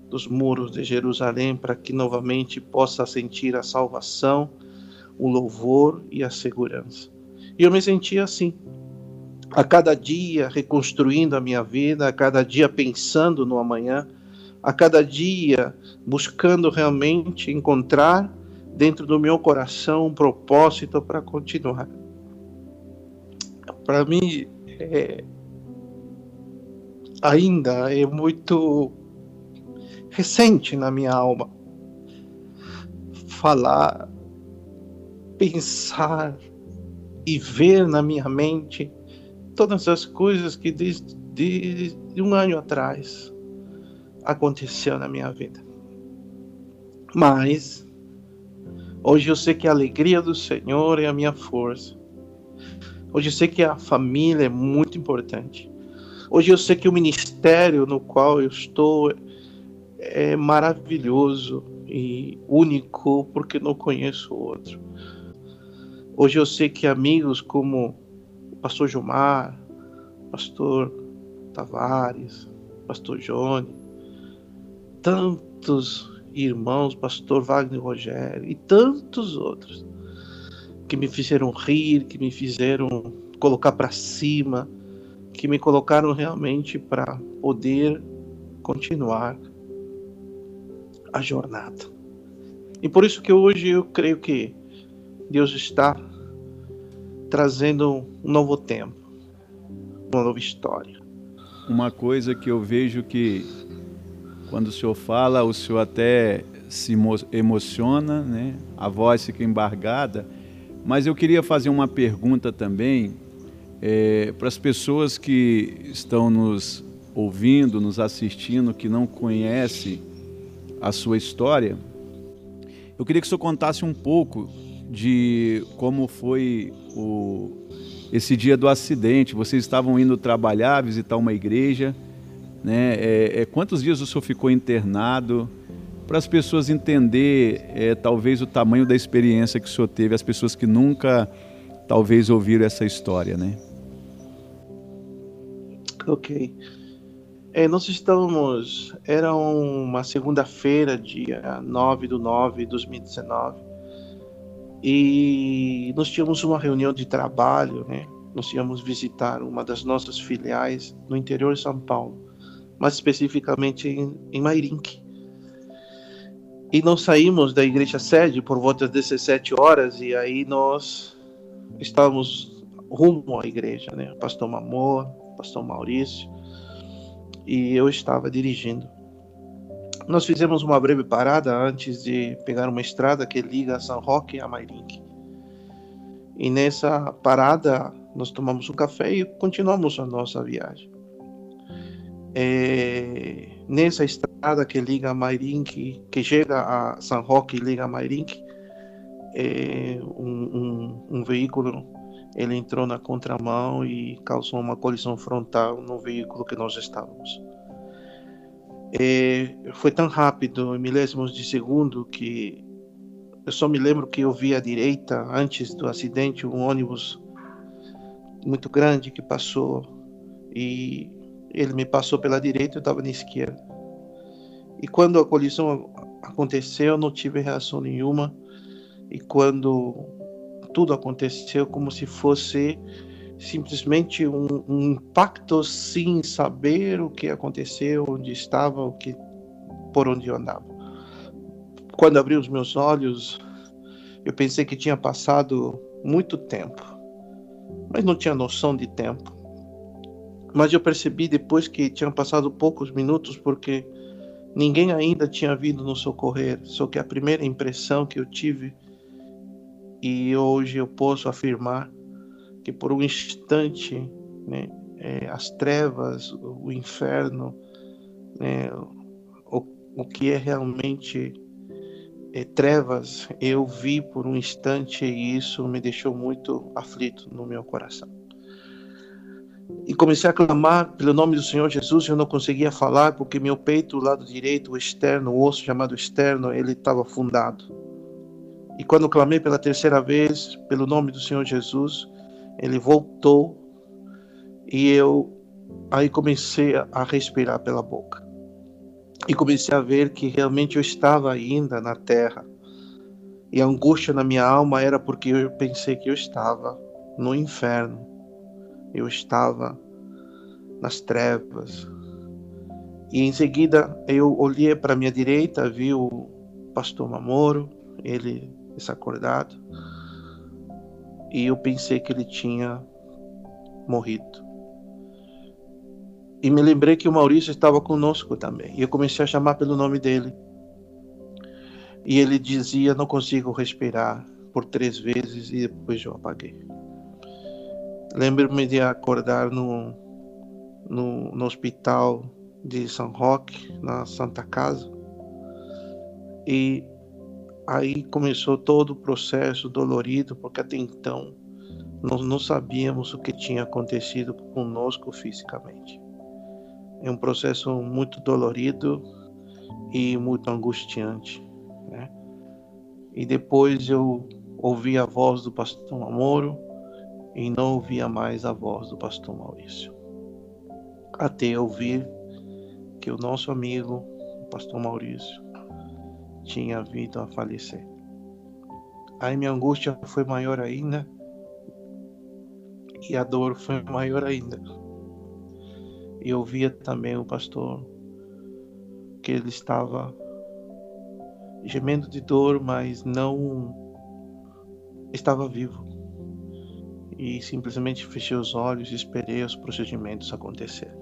dos muros de Jerusalém para que novamente possa sentir a salvação, o louvor e a segurança. E eu me sentia assim, a cada dia reconstruindo a minha vida, a cada dia pensando no amanhã, a cada dia buscando realmente encontrar dentro do meu coração um propósito para continuar. Para mim, é, ainda é muito recente na minha alma falar, pensar e ver na minha mente todas as coisas que desde de um ano atrás aconteceu na minha vida. Mas hoje eu sei que a alegria do Senhor é a minha força. Hoje eu sei que a família é muito importante. Hoje eu sei que o ministério no qual eu estou é maravilhoso e único porque não conheço outro. Hoje eu sei que amigos como o pastor Gilmar, pastor Tavares, pastor Johnny, tantos irmãos, pastor Wagner Rogério e tantos outros que me fizeram rir, que me fizeram colocar para cima, que me colocaram realmente para poder continuar a jornada. E por isso que hoje eu creio que Deus está trazendo um novo tempo, uma nova história. Uma coisa que eu vejo que quando o senhor fala, o senhor até se emociona, né? a voz fica embargada. Mas eu queria fazer uma pergunta também é, para as pessoas que estão nos ouvindo, nos assistindo, que não conhecem a sua história. Eu queria que o senhor contasse um pouco de como foi o, esse dia do acidente. Vocês estavam indo trabalhar, visitar uma igreja. Né? É, é, quantos dias o senhor ficou internado? Para as pessoas entender, é, talvez, o tamanho da experiência que o senhor teve, as pessoas que nunca, talvez, ouviram essa história, né? Ok. É, nós estávamos. Era uma segunda-feira, dia 9 do 9 de 2019. E nós tínhamos uma reunião de trabalho, né? Nós íamos visitar uma das nossas filiais no interior de São Paulo, mais especificamente em, em. E nós saímos da igreja sede por volta das 17 horas e aí nós estávamos rumo à igreja, né? Pastor Mamor, pastor Maurício, e eu estava dirigindo. Nós fizemos uma breve parada antes de pegar uma estrada que liga São Roque a Mairink. E nessa parada nós tomamos um café e continuamos a nossa viagem. É, nessa estrada que liga a Mairink, que chega a São Roque e liga a Mairink, é, um, um, um veículo ele entrou na contramão e causou uma colisão frontal no veículo que nós estávamos. E foi tão rápido, em milésimos de segundo, que eu só me lembro que eu vi à direita, antes do acidente, um ônibus muito grande que passou e ele me passou pela direita, eu estava na esquerda. E quando a colisão aconteceu, eu não tive reação nenhuma. E quando tudo aconteceu como se fosse simplesmente um, um, impacto sem saber o que aconteceu, onde estava, o que, por onde eu andava. Quando abri os meus olhos, eu pensei que tinha passado muito tempo, mas não tinha noção de tempo. Mas eu percebi depois que tinham passado poucos minutos, porque ninguém ainda tinha vindo nos socorrer, só que a primeira impressão que eu tive e hoje eu posso afirmar que por um instante né, é, as trevas, o inferno, né, o, o que é realmente é, trevas, eu vi por um instante e isso me deixou muito aflito no meu coração. E comecei a clamar pelo nome do Senhor Jesus. Eu não conseguia falar porque meu peito, o lado direito, o externo, o osso chamado externo, ele estava afundado e quando clamei pela terceira vez, pelo nome do Senhor Jesus, ele voltou e eu aí comecei a respirar pela boca. E comecei a ver que realmente eu estava ainda na terra. E a angústia na minha alma era porque eu pensei que eu estava no inferno. Eu estava nas trevas. E em seguida eu olhei para minha direita, vi o pastor Mamoro, ele desacordado e eu pensei que ele tinha morrido. E me lembrei que o Maurício estava conosco também. E eu comecei a chamar pelo nome dele. E ele dizia: Não consigo respirar por três vezes e depois eu apaguei. Lembro-me de acordar no, no, no hospital de São Roque, na Santa Casa. E aí começou todo o processo dolorido, porque até então nós não sabíamos o que tinha acontecido conosco fisicamente. É um processo muito dolorido e muito angustiante, né? E depois eu ouvi a voz do pastor Amoro e não ouvia mais a voz do pastor Maurício. Até ouvir que o nosso amigo, o pastor Maurício, tinha vindo a falecer. Aí minha angústia foi maior ainda e a dor foi maior ainda. E eu via também o pastor que ele estava gemendo de dor, mas não estava vivo. e simplesmente fechei os olhos e esperei os procedimentos acontecer.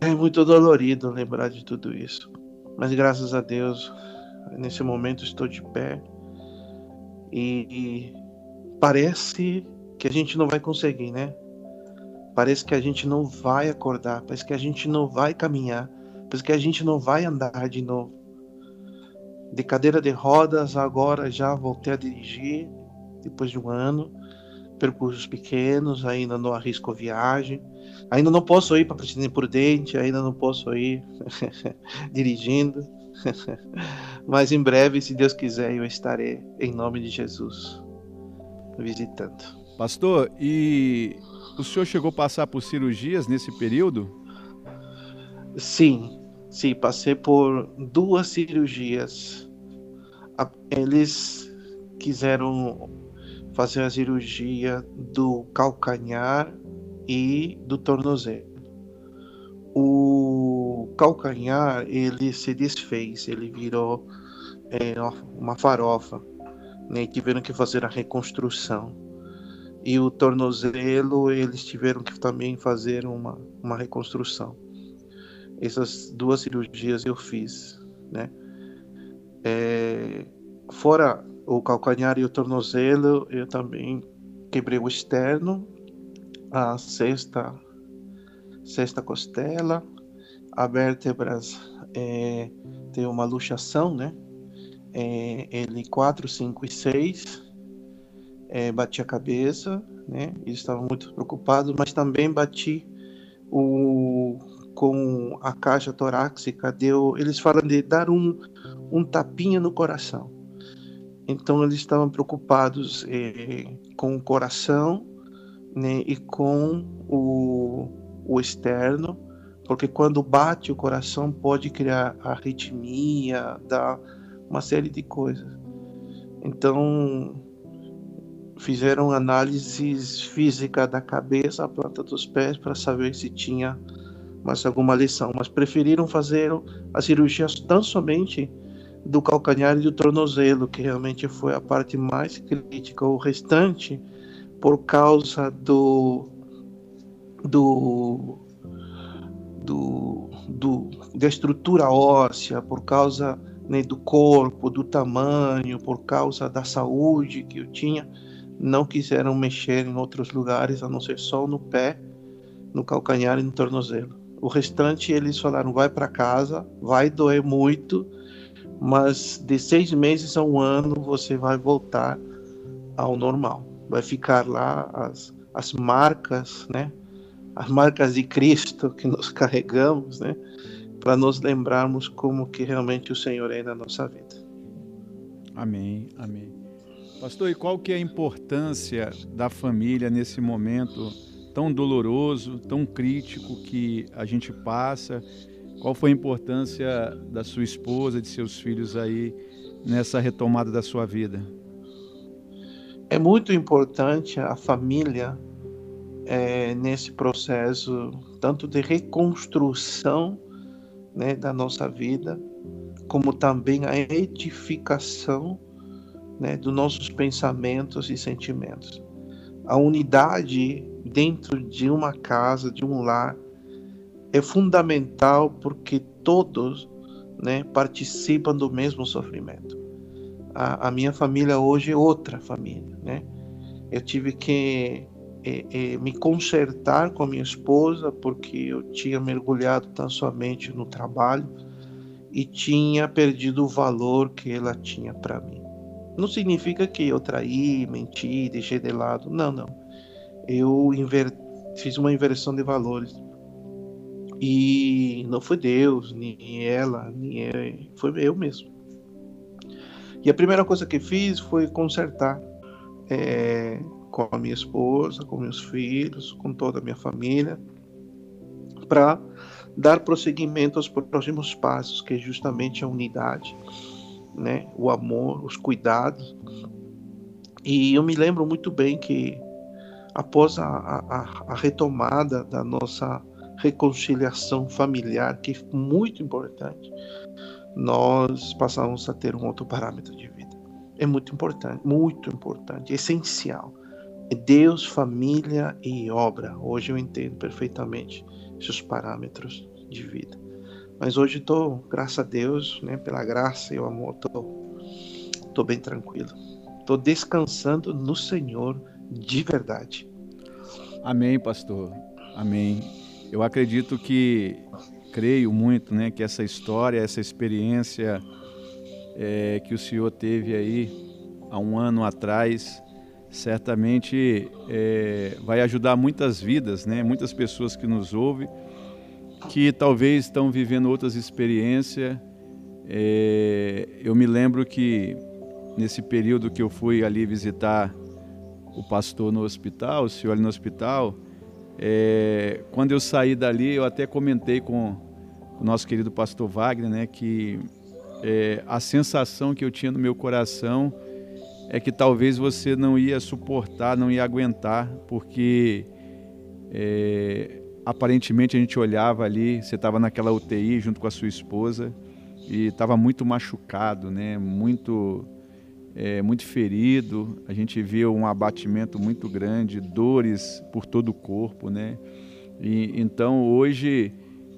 É muito dolorido lembrar de tudo isso, mas graças a Deus, nesse momento estou de pé e, e parece que a gente não vai conseguir, né? Parece que a gente não vai acordar, parece que a gente não vai caminhar, parece que a gente não vai andar de novo. De cadeira de rodas, agora já voltei a dirigir, depois de um ano. Percursos pequenos, ainda não arrisco viagem. Ainda não posso ir para Presidente Prudente, ainda não posso ir [LAUGHS] dirigindo. [LAUGHS] Mas em breve, se Deus quiser, eu estarei em nome de Jesus visitando. Pastor, e o senhor chegou a passar por cirurgias nesse período? Sim, sim, passei por duas cirurgias. Eles quiseram fazer a cirurgia do calcanhar e do tornozelo. O calcanhar ele se desfez, ele virou é, uma farofa, né? tiveram que fazer a reconstrução e o tornozelo eles tiveram que também fazer uma, uma reconstrução. Essas duas cirurgias eu fiz, né? É, fora o calcanhar e o tornozelo, eu também quebrei o externo, a sexta, sexta costela, a vértebras é, tem uma luxação, né? É, L 4, 5 e 6 é, bati a cabeça, né? Eles estavam muito preocupados, mas também bati o, com a caixa torácica. Deu, eles falam de dar um, um tapinha no coração. Então eles estavam preocupados eh, com o coração né, e com o, o externo, porque quando bate o coração pode criar arritmia, dar uma série de coisas. Então fizeram análises física da cabeça, a planta dos pés, para saber se tinha mais alguma lesão, mas preferiram fazer a cirurgia tão somente do calcanhar e do tornozelo, que realmente foi a parte mais crítica. O restante, por causa do do, do, do da estrutura óssea, por causa né, do corpo, do tamanho, por causa da saúde que eu tinha, não quiseram mexer em outros lugares, a não ser só no pé, no calcanhar e no tornozelo. O restante eles falaram: vai para casa, vai doer muito, mas de seis meses a um ano você vai voltar ao normal. Vai ficar lá as, as marcas, né? As marcas de Cristo que nós carregamos, né? Para nos lembrarmos como que realmente o Senhor é na nossa vida. Amém, amém. Pastor, e qual que é a importância da família nesse momento tão doloroso, tão crítico que a gente passa? Qual foi a importância da sua esposa, de seus filhos aí nessa retomada da sua vida? É muito importante a família é, nesse processo, tanto de reconstrução né, da nossa vida, como também a edificação né, dos nossos pensamentos e sentimentos. A unidade dentro de uma casa, de um lar, é fundamental porque todos né, participam do mesmo sofrimento. A, a, minha família hoje é outra família. Né? Eu tive que é, é, me consertar com a minha esposa porque eu tinha mergulhado tão somente no trabalho e tinha perdido o valor que ela tinha para mim. Não significa que eu traí, menti, deixei de lado. Não, não. Eu inver... fiz uma inversão de valores. E não foi Deus, nem ela, nem eu, foi eu mesmo. E a primeira coisa que fiz foi consertar é, com a minha esposa, com meus filhos, com toda a minha família, para dar prosseguimento aos próximos passos, que é justamente a unidade né? O amor, os cuidados. E eu me lembro muito bem que após a, a, a retomada da nossa reconciliação familiar, que é muito importante, nós passamos a ter um outro parâmetro de vida. É muito importante, muito importante, essencial. Deus, família e obra. Hoje eu entendo perfeitamente esses parâmetros de vida. Mas hoje estou, graças a Deus, né, pela graça e o amor, estou bem tranquilo. Estou descansando no Senhor de verdade. Amém, pastor. Amém. Eu acredito que, creio muito, né, que essa história, essa experiência é, que o senhor teve aí há um ano atrás, certamente é, vai ajudar muitas vidas, né? muitas pessoas que nos ouvem, que talvez estão vivendo outras experiências. É, eu me lembro que nesse período que eu fui ali visitar o pastor no hospital, o senhor ali no hospital, é, quando eu saí dali, eu até comentei com o nosso querido pastor Wagner, né, que é, a sensação que eu tinha no meu coração é que talvez você não ia suportar, não ia aguentar, porque é, aparentemente a gente olhava ali, você estava naquela UTI junto com a sua esposa e estava muito machucado, né? Muito, é, muito ferido. A gente viu um abatimento muito grande, dores por todo o corpo, né? E, então hoje,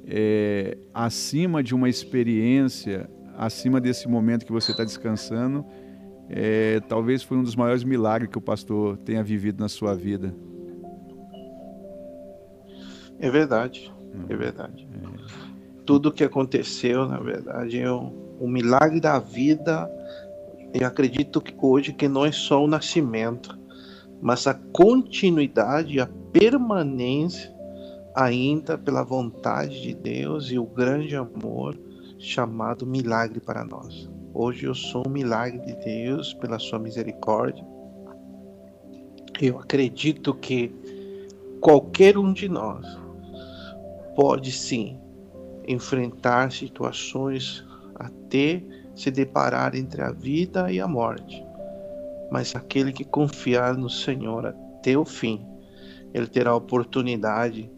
é, acima de uma experiência, acima desse momento que você está descansando é, talvez foi um dos maiores milagres que o pastor tenha vivido na sua vida. É verdade, hum. é verdade. É. Tudo que aconteceu, na verdade, é um, um milagre da vida. Eu acredito que hoje que não é só o nascimento, mas a continuidade, a permanência ainda pela vontade de Deus e o grande amor chamado milagre para nós. Hoje eu sou um milagre de Deus pela sua misericórdia. Eu acredito que qualquer um de nós pode sim enfrentar situações até se deparar entre a vida e a morte. Mas aquele que confiar no Senhor até o fim, ele terá a oportunidade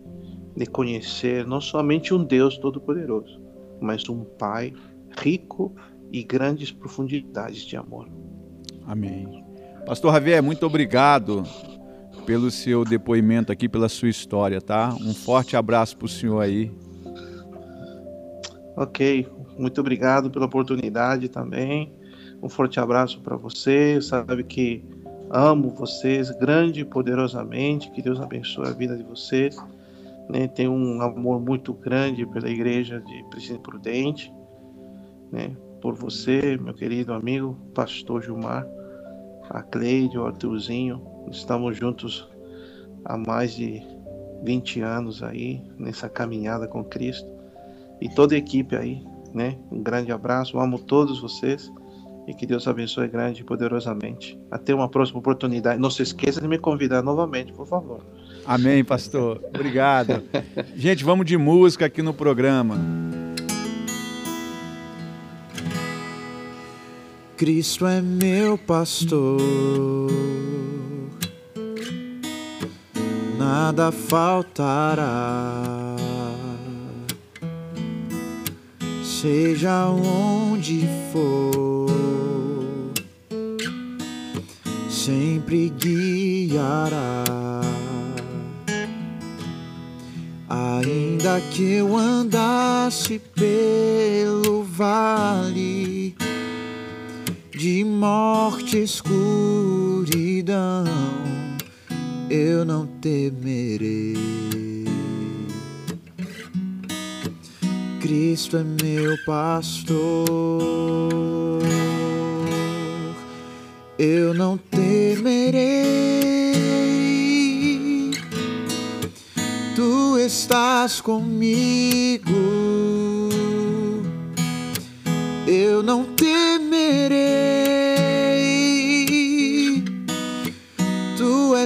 de conhecer não somente um Deus todo-poderoso, mas um Pai rico e grandes profundidades de amor. Amém. Pastor Javier, muito obrigado pelo seu depoimento aqui, pela sua história, tá? Um forte abraço para o senhor aí. Ok, muito obrigado pela oportunidade também. Um forte abraço para você. Sabe que amo vocês grande e poderosamente. Que Deus abençoe a vida de vocês. Né? Tenho um amor muito grande pela igreja de Presidente Prudente. Né? por você, meu querido amigo pastor Gilmar, a Cleide, o Arthurzinho. Estamos juntos há mais de 20 anos aí nessa caminhada com Cristo. E toda a equipe aí, né? Um grande abraço, amo todos vocês e que Deus abençoe grande e poderosamente. Até uma próxima oportunidade. Não se esqueça de me convidar novamente, por favor. Amém, pastor. Obrigado. [LAUGHS] Gente, vamos de música aqui no programa. Cristo é meu pastor, nada faltará. Seja onde for, sempre guiará. Ainda que eu andasse pelo vale de morte e escuridão, eu não temerei. Cristo é meu pastor, eu não temerei. Tu estás comigo, eu não temerei.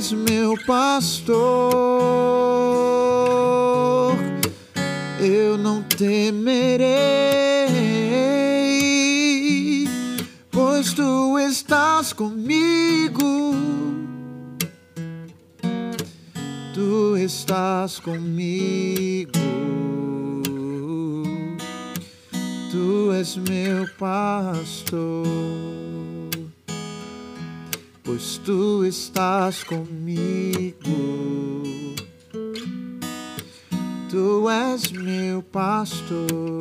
és meu pastor, comigo, tu és meu pastor pois tu estás comigo. Tu és meu pastor.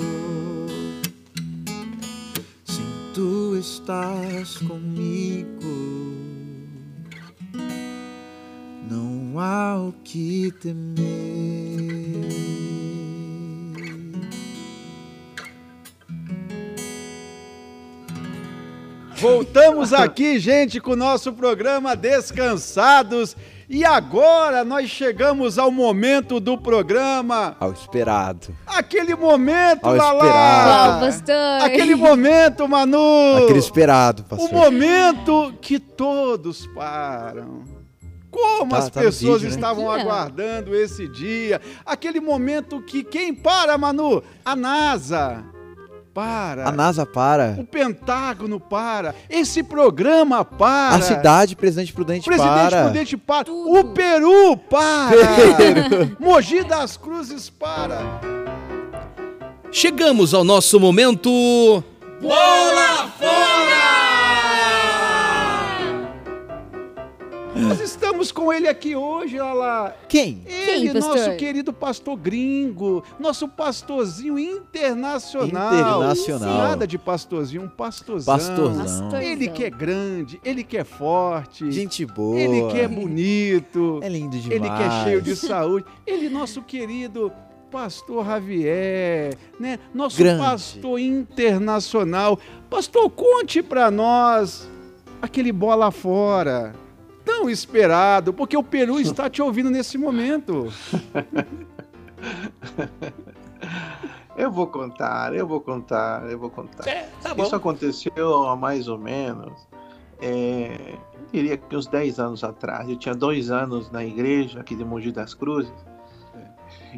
Sim, tu estás comigo. Não há o que temer. Voltamos aqui, gente, com o nosso programa Descansados. E agora nós chegamos ao momento do programa. Ao esperado. Aquele momento, Ao Lala. esperado. Pastor? Aquele momento, Manu. Aquele esperado, O pastor. momento que todos param. Como Tá- as tá pessoas vídeo, né? estavam ó. aguardando esse dia. Aquele momento que quem para, Manu? A NASA. Para. A NASA para. O Pentágono para. Esse programa para. A cidade, presidente Prudente Presidente para. Prudente para. Tudo. O Peru para. [LAUGHS] Mogi das Cruzes para. Chegamos ao nosso momento. Bola fora! Nós estamos com ele aqui hoje, olha lá. Quem? Ele, pastor? nosso querido pastor gringo, nosso pastorzinho internacional. Internacional. Nada de pastorzinho, um pastorzão. Pastorzão. Pastorzão. Ele que é grande, ele que é forte, Gente boa. ele que é bonito, É lindo demais. ele que é cheio de saúde. Ele, nosso querido pastor Javier, né? Nosso Grande. pastor internacional. Pastor, conte pra nós aquele bola fora. Tão esperado, porque o Peru [LAUGHS] está te ouvindo nesse momento. [LAUGHS] Eu vou contar, eu vou contar, eu vou contar. É, tá bom. Isso aconteceu há mais ou menos, é, eu diria que uns 10 anos atrás. Eu tinha dois anos na igreja aqui de Mogi das Cruzes.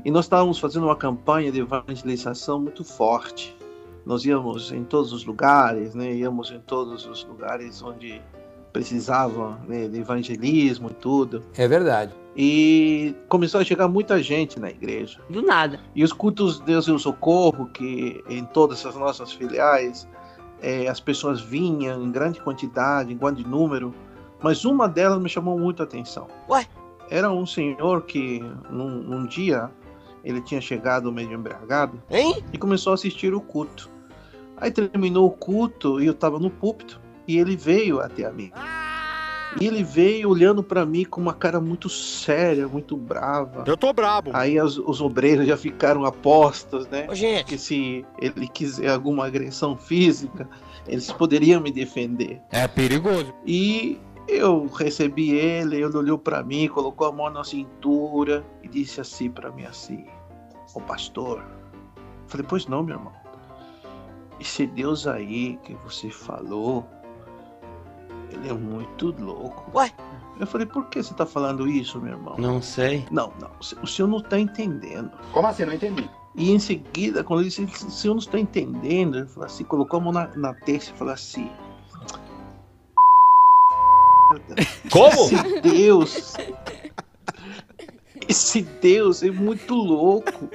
E nós estávamos fazendo uma campanha de evangelização muito forte. Nós íamos em todos os lugares, né? íamos em todos os lugares onde precisavam né, de evangelismo e tudo. É verdade. E começou a chegar muita gente na igreja. Do nada. E os cultos Deus e o Socorro, que em todas as nossas filiais, eh, as pessoas vinham em grande quantidade, em grande número, mas uma delas me chamou muito a atenção. Ué? Era um senhor que, num, num dia, ele tinha chegado meio embriagado Hein? e começou a assistir o culto. Aí terminou o culto e eu estava no púlpito e ele veio até mim. E ele veio olhando para mim com uma cara muito séria, muito brava. Eu tô brabo. Aí as- os obreiros já ficaram apostos, né? Ô, gente. Que se ele quiser alguma agressão física, eles poderiam me defender. É perigoso. E eu recebi ele, ele olhou para mim, colocou a mão na cintura e disse assim para mim assim: "Ô pastor". Eu falei: "Pois não, meu irmão. Esse Deus aí que você falou, ele é muito louco". Ué? Eu falei: "Por que você tá falando isso, meu irmão?" Não sei. Não, não, o senhor não tá entendendo. Como assim? Não entendi. E em seguida, quando ele disse, o senhor não está entendendo, ele falou assim, colocou a mão na, na testa e falou assim. [LAUGHS] Como? Esse Deus. Esse Deus é muito louco.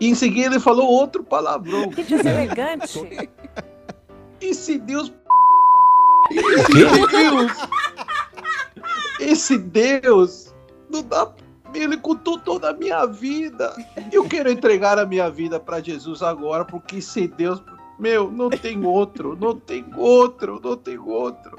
E em seguida ele falou outro palavrão. Que deselegante. Esse Deus. Esse Deus. Esse Deus. Não dá. Ele contou toda a minha vida. Eu quero entregar a minha vida para Jesus agora, porque esse Deus. Meu, não tem outro, não tem outro, não tem outro.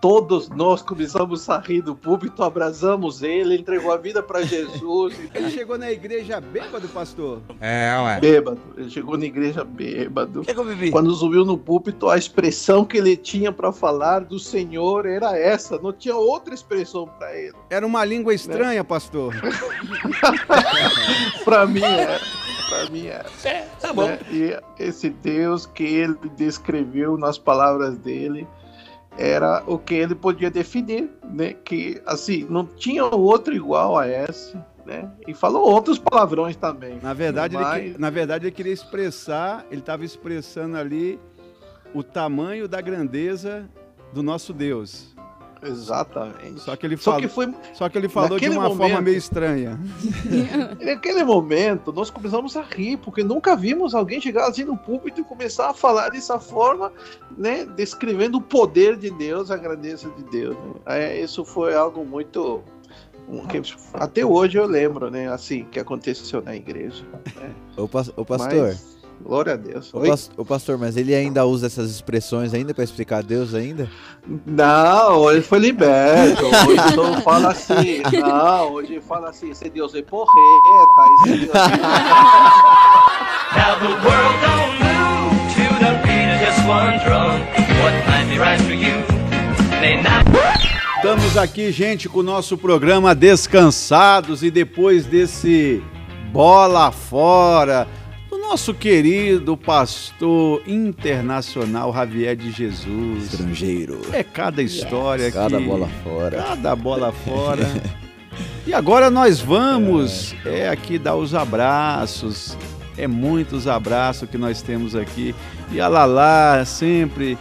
Todos nós começamos a rir do púlpito, abraçamos ele, entregou a vida para Jesus. [LAUGHS] Ele chegou na igreja bêbado, pastor. É, ué. Bêbado, ele chegou na igreja bêbado. O que, que eu vivi? Quando subiu no púlpito, a expressão que ele tinha para falar do Senhor era essa, não tinha outra expressão para ele. Era uma língua estranha, pastor. [LAUGHS] Para mim era, para mim era. É, tá bom. né? E esse Deus que ele descreveu nas palavras dele era o que ele podia definir, né? Que assim não tinha outro igual a esse, né? E falou outros palavrões também. Na verdade, ele, Mas- que- na verdade, ele queria expressar, ele estava expressando ali o tamanho da grandeza do nosso Deus. Exatamente. Só que ele Só falou, que foi só que ele falou de uma forma momento- meio estranha. [LAUGHS] Naquele momento, nós começamos a rir, porque nunca vimos alguém chegar assim no púlpito e começar a falar dessa forma, né? Descrevendo o poder de Deus, a grandeza de Deus. né? É, isso foi algo muito. que até hoje eu lembro, né? Assim, que aconteceu na igreja. né? Ô, pastor. Mas, glória a Deus. Ô, Oi? pas- ô, pastor, mas ele ainda usa essas expressões ainda pra explicar Deus ainda? Não, ele foi liberto. [LAUGHS] Hoje não fala assim. Não, hoje fala assim: esse Deus é porreta. Esse Deus [LAUGHS] Now the world don't move to the beat of just one drum. What might be right for you may not. Estamos aqui, gente, com o nosso programa Descansados e depois desse bola fora nosso querido pastor internacional Javier de Jesus. Estrangeiro. É cada história Cada que... bola fora. Cada bola [LAUGHS] fora. e agora nós vamos é aqui dar os abraços. É muitos abraços que nós temos aqui. E a Lala sempre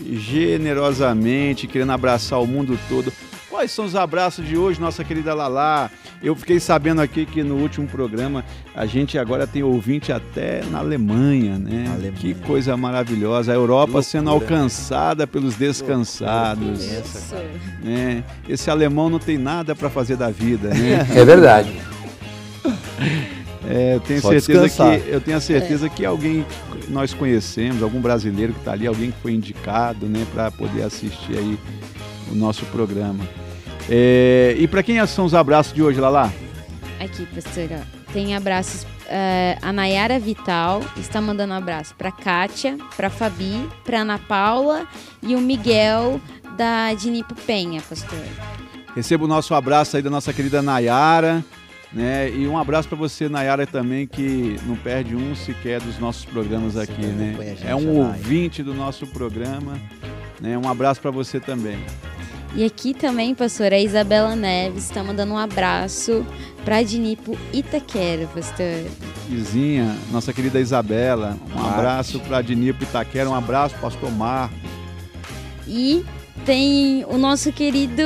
generosamente querendo abraçar o mundo todo. Quais são os abraços de hoje, nossa querida Lala? Eu fiquei sabendo aqui que no último programa a gente agora tem ouvinte até na Alemanha, né? Alemanha. Que coisa maravilhosa. A Europa Loucura. sendo alcançada pelos descansados Isso. né? Esse alemão não tem nada para fazer da vida, né? [LAUGHS] É verdade. É, eu tenho Só certeza descansar. que eu tenho a certeza que alguém que nós conhecemos, algum brasileiro que está ali, alguém que foi indicado, né, para poder assistir aí o nosso programa. É, e para quem são os abraços de hoje, Lala? Aqui, pastora. Tem abraços. eh, a Nayara Vital está mandando um abraço para Kátia, para Fabi, para Ana Paula e o Miguel da Dinipo Penha, pastor. Receba o nosso abraço aí da nossa querida Nayara, né? E um abraço para você, Nayara, também, que não perde um sequer dos nossos programas aqui, né? É um ouvinte do nosso programa, né? Um abraço para você também. E aqui também, pastor, a Isabela Neves está mandando um abraço para Dinipo Itaquera, pastor. Vizinha, nossa querida Isabela, um Marte. abraço para Dinipo Itaquera, um abraço pastor Marco. E tem o nosso querido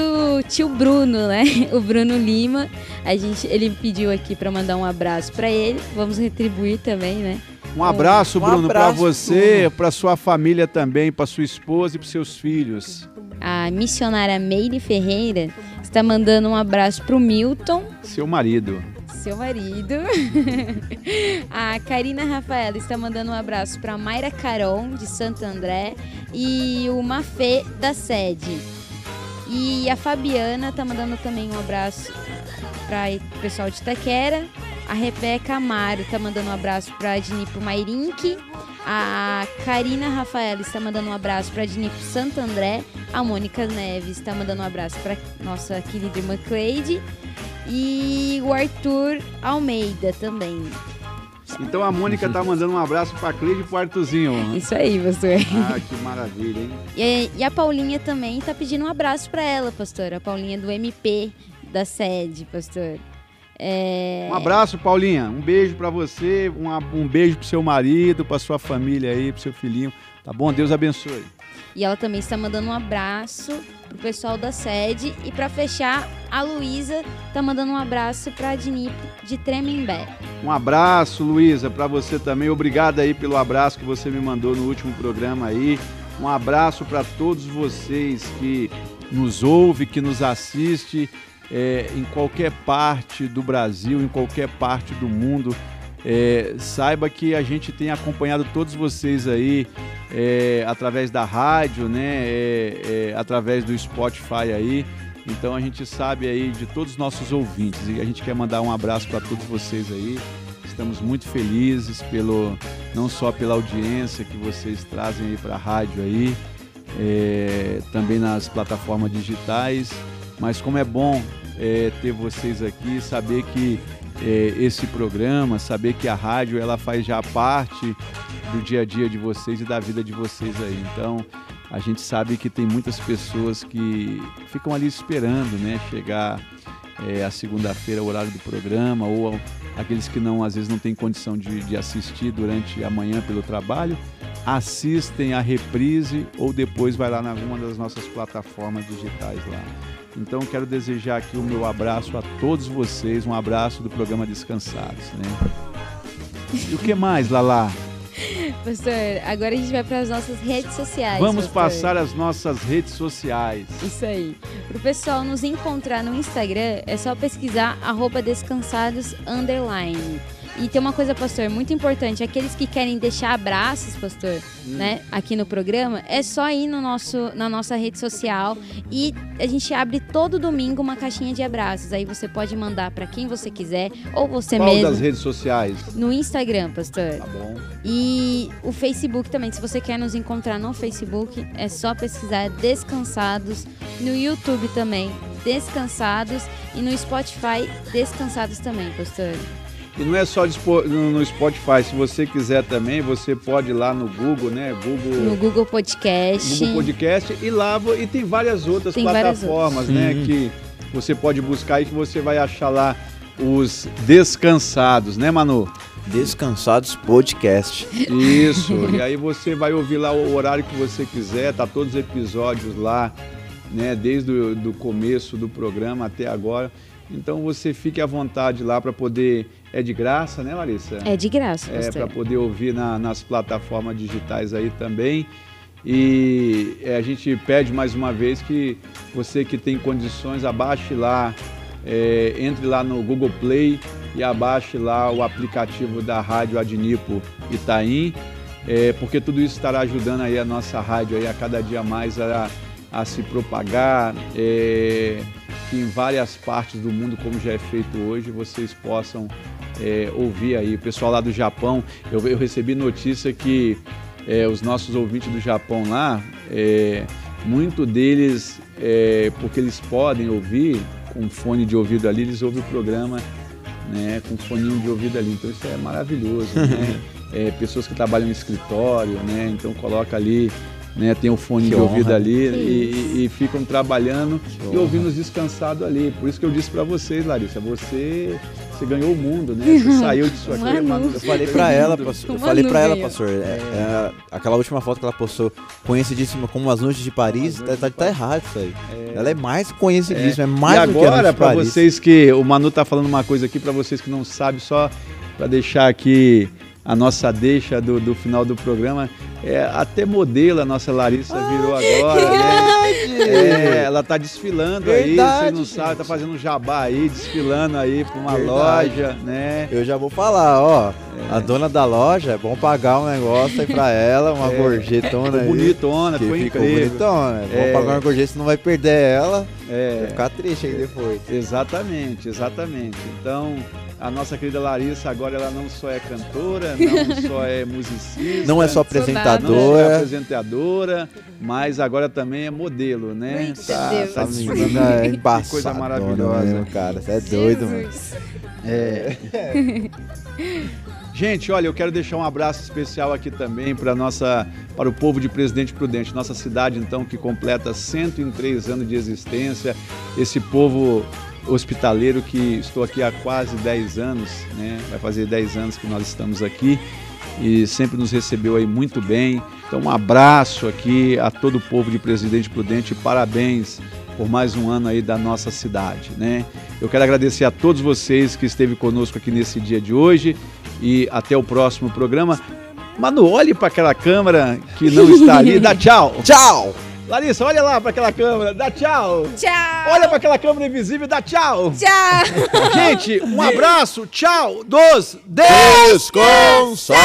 tio Bruno, né? [LAUGHS] O Bruno Lima. A gente, ele pediu aqui para mandar um abraço para ele. Vamos retribuir também, né? Um abraço, Um Bruno, para você, para sua família também, para sua esposa e para seus filhos. A missionária Meire Ferreira está mandando um abraço pro Milton, Seu marido. seu marido. [LAUGHS] A Karina Rafaela está mandando um abraço para Mayra Caron, de Santo André, e o Mafê, da sede. E a Fabiana está mandando também um abraço para o pessoal de Itaquera. A Rebeca Amaro está mandando um abraço para a Dinipo Mairink. A Karina Rafaela está mandando um abraço para a Dinipo Santo André. A Mônica Neves está mandando um abraço para nossa querida irmã Cleide. E o Arthur Almeida também. Então a Mônica tá mandando um abraço para Cleide e pro Artuzinho. [LAUGHS] Isso aí, pastor. Ah, que maravilha, hein? E, e a Paulinha também tá pedindo um abraço para ela, pastor. A Paulinha do MP da sede, pastor. É... Um abraço, Paulinha. Um beijo para você, um, um beijo pro seu marido, para sua família aí, pro seu filhinho. Tá bom? Deus abençoe. E ela também está mandando um abraço pro pessoal da sede. E para fechar, a Luísa tá mandando um abraço pra Dinipo de Tremembé. Um abraço, Luísa, para você também. Obrigado aí pelo abraço que você me mandou no último programa aí. Um abraço para todos vocês que nos ouve, que nos assiste é, em qualquer parte do Brasil, em qualquer parte do mundo. É, saiba que a gente tem acompanhado todos vocês aí é, através da rádio, né? é, é, através do Spotify aí. Então a gente sabe aí de todos os nossos ouvintes e a gente quer mandar um abraço para todos vocês aí. Estamos muito felizes pelo não só pela audiência que vocês trazem aí para a rádio aí, é, também nas plataformas digitais, mas como é bom é, ter vocês aqui, saber que é, esse programa, saber que a rádio ela faz já parte do dia a dia de vocês e da vida de vocês aí. Então a gente sabe que tem muitas pessoas que ficam ali esperando, né, chegar é, a segunda-feira, o horário do programa, ou aqueles que não às vezes não têm condição de, de assistir durante a manhã pelo trabalho, assistem a reprise ou depois vai lá em alguma das nossas plataformas digitais lá. Então quero desejar aqui o meu abraço a todos vocês, um abraço do programa Descansados, né? E o que mais, Lala? Pastor, agora a gente vai para as nossas redes sociais. Vamos pastor. passar as nossas redes sociais. Isso aí. Para o pessoal nos encontrar no Instagram, é só pesquisar arroba descansados underline. E tem uma coisa, pastor, muito importante. Aqueles que querem deixar abraços, pastor, né, aqui no programa, é só ir no nosso, na nossa rede social e a gente abre todo domingo uma caixinha de abraços. Aí você pode mandar para quem você quiser ou você Qual mesmo. das redes sociais? No Instagram, pastor. Tá bom. E o Facebook também. Se você quer nos encontrar no Facebook, é só pesquisar Descansados. No YouTube também, Descansados. E no Spotify, Descansados também, pastor. E não é só no Spotify, se você quiser também, você pode ir lá no Google, né? Google, No Google Podcast. Google Podcast e lá e tem várias outras Tem várias plataformas, outras. né? Que você pode buscar e que você vai achar lá os descansados, né, Manu? Descansados Podcast. Isso. [LAUGHS] e aí você vai ouvir lá o horário que você quiser, tá todos os episódios lá, né? Desde o do começo do programa até agora. Então você fique à vontade lá para poder. É de graça, né, Larissa? É de graça, É, pastor. para poder ouvir na- nas plataformas digitais aí também. E é, a gente pede mais uma vez que você que tem condições, abaixe lá, é, entre lá no Google Play e abaixe lá o aplicativo da Rádio Adnipo Itaim, é, porque tudo isso estará ajudando aí a nossa rádio aí a cada dia mais a, a se propagar, é, que em várias partes do mundo, como já é feito hoje, vocês possam é, ouvir aí. O pessoal lá do Japão, eu, eu recebi notícia que é, os nossos ouvintes do Japão lá, é, muito deles, é, porque eles podem ouvir com fone de ouvido ali, eles ouvem o programa né, com foninho de ouvido ali. Então isso é maravilhoso. né? [LAUGHS] É, pessoas que trabalham em escritório, né, então coloca ali. Né, tem o fone Que de ouvido honra. ali Que e, e ficam trabalhando e honra. ouvindo descansado ali. Por isso que eu disse para vocês, Larissa, você, você ganhou o mundo, né? Você [LAUGHS] saiu disso aqui, Manu. Eu falei o ela, pastor. Eu falei pra ela, pastor. é- é, aquela última foto que ela postou, conhecidíssima como as noites de Paris, tá, tá, tá errado isso aí. Ela é mais conhecidíssima, é, mais e do que agora, noite de para vocês que o Manu tá falando uma coisa aqui para vocês que não sabem, só para deixar aqui a nossa deixa do, do final do programa, é, até modelo a nossa Larissa virou agora, né? É, ela tá desfilando aí, Verdade, você não sabe, tá gente. fazendo um jabá aí, desfilando aí para uma Verdade. loja, né? Eu já vou falar, ó. A dona da loja, é bom pagar um negócio aí pra [LAUGHS] ela, uma É. gorjetona Ficou aí. bonitona, que ficou incrível. bonitona. É É. bom pagar uma gorjeta, senão vai perder ela. É. Vai ficar triste aí depois. Exatamente, exatamente. Então, a nossa querida Larissa agora ela não só é cantora, não [LAUGHS] só é musicista, Não é só não é apresentadora. apresentadora, mas agora também é modelo, né? Tá, Deus. tá menina é [LAUGHS] embaçada. coisa maravilhosa. Mesmo, cara, você é doido, mano. É. [LAUGHS] Gente, olha, eu quero deixar um abraço especial aqui também para nossa, para o povo de Presidente Prudente, nossa cidade então que completa 103 anos de existência. Esse povo hospitaleiro que estou aqui há quase 10 anos, né? Vai fazer 10 anos que nós estamos aqui e sempre nos recebeu aí muito bem. Então um abraço aqui a todo o povo de Presidente Prudente, parabéns por mais um ano aí da nossa cidade, né? Eu quero agradecer a todos vocês que esteve conosco aqui nesse dia de hoje e até o próximo programa. Manu, olhe para aquela câmera que não está ali, dá [LAUGHS] tchau. Tchau! Larissa, olha lá para aquela câmera, dá tchau. Tchau. Olha para aquela câmera invisível, dá tchau. Tchau. [LAUGHS] Gente, um abraço, tchau dos Descansado!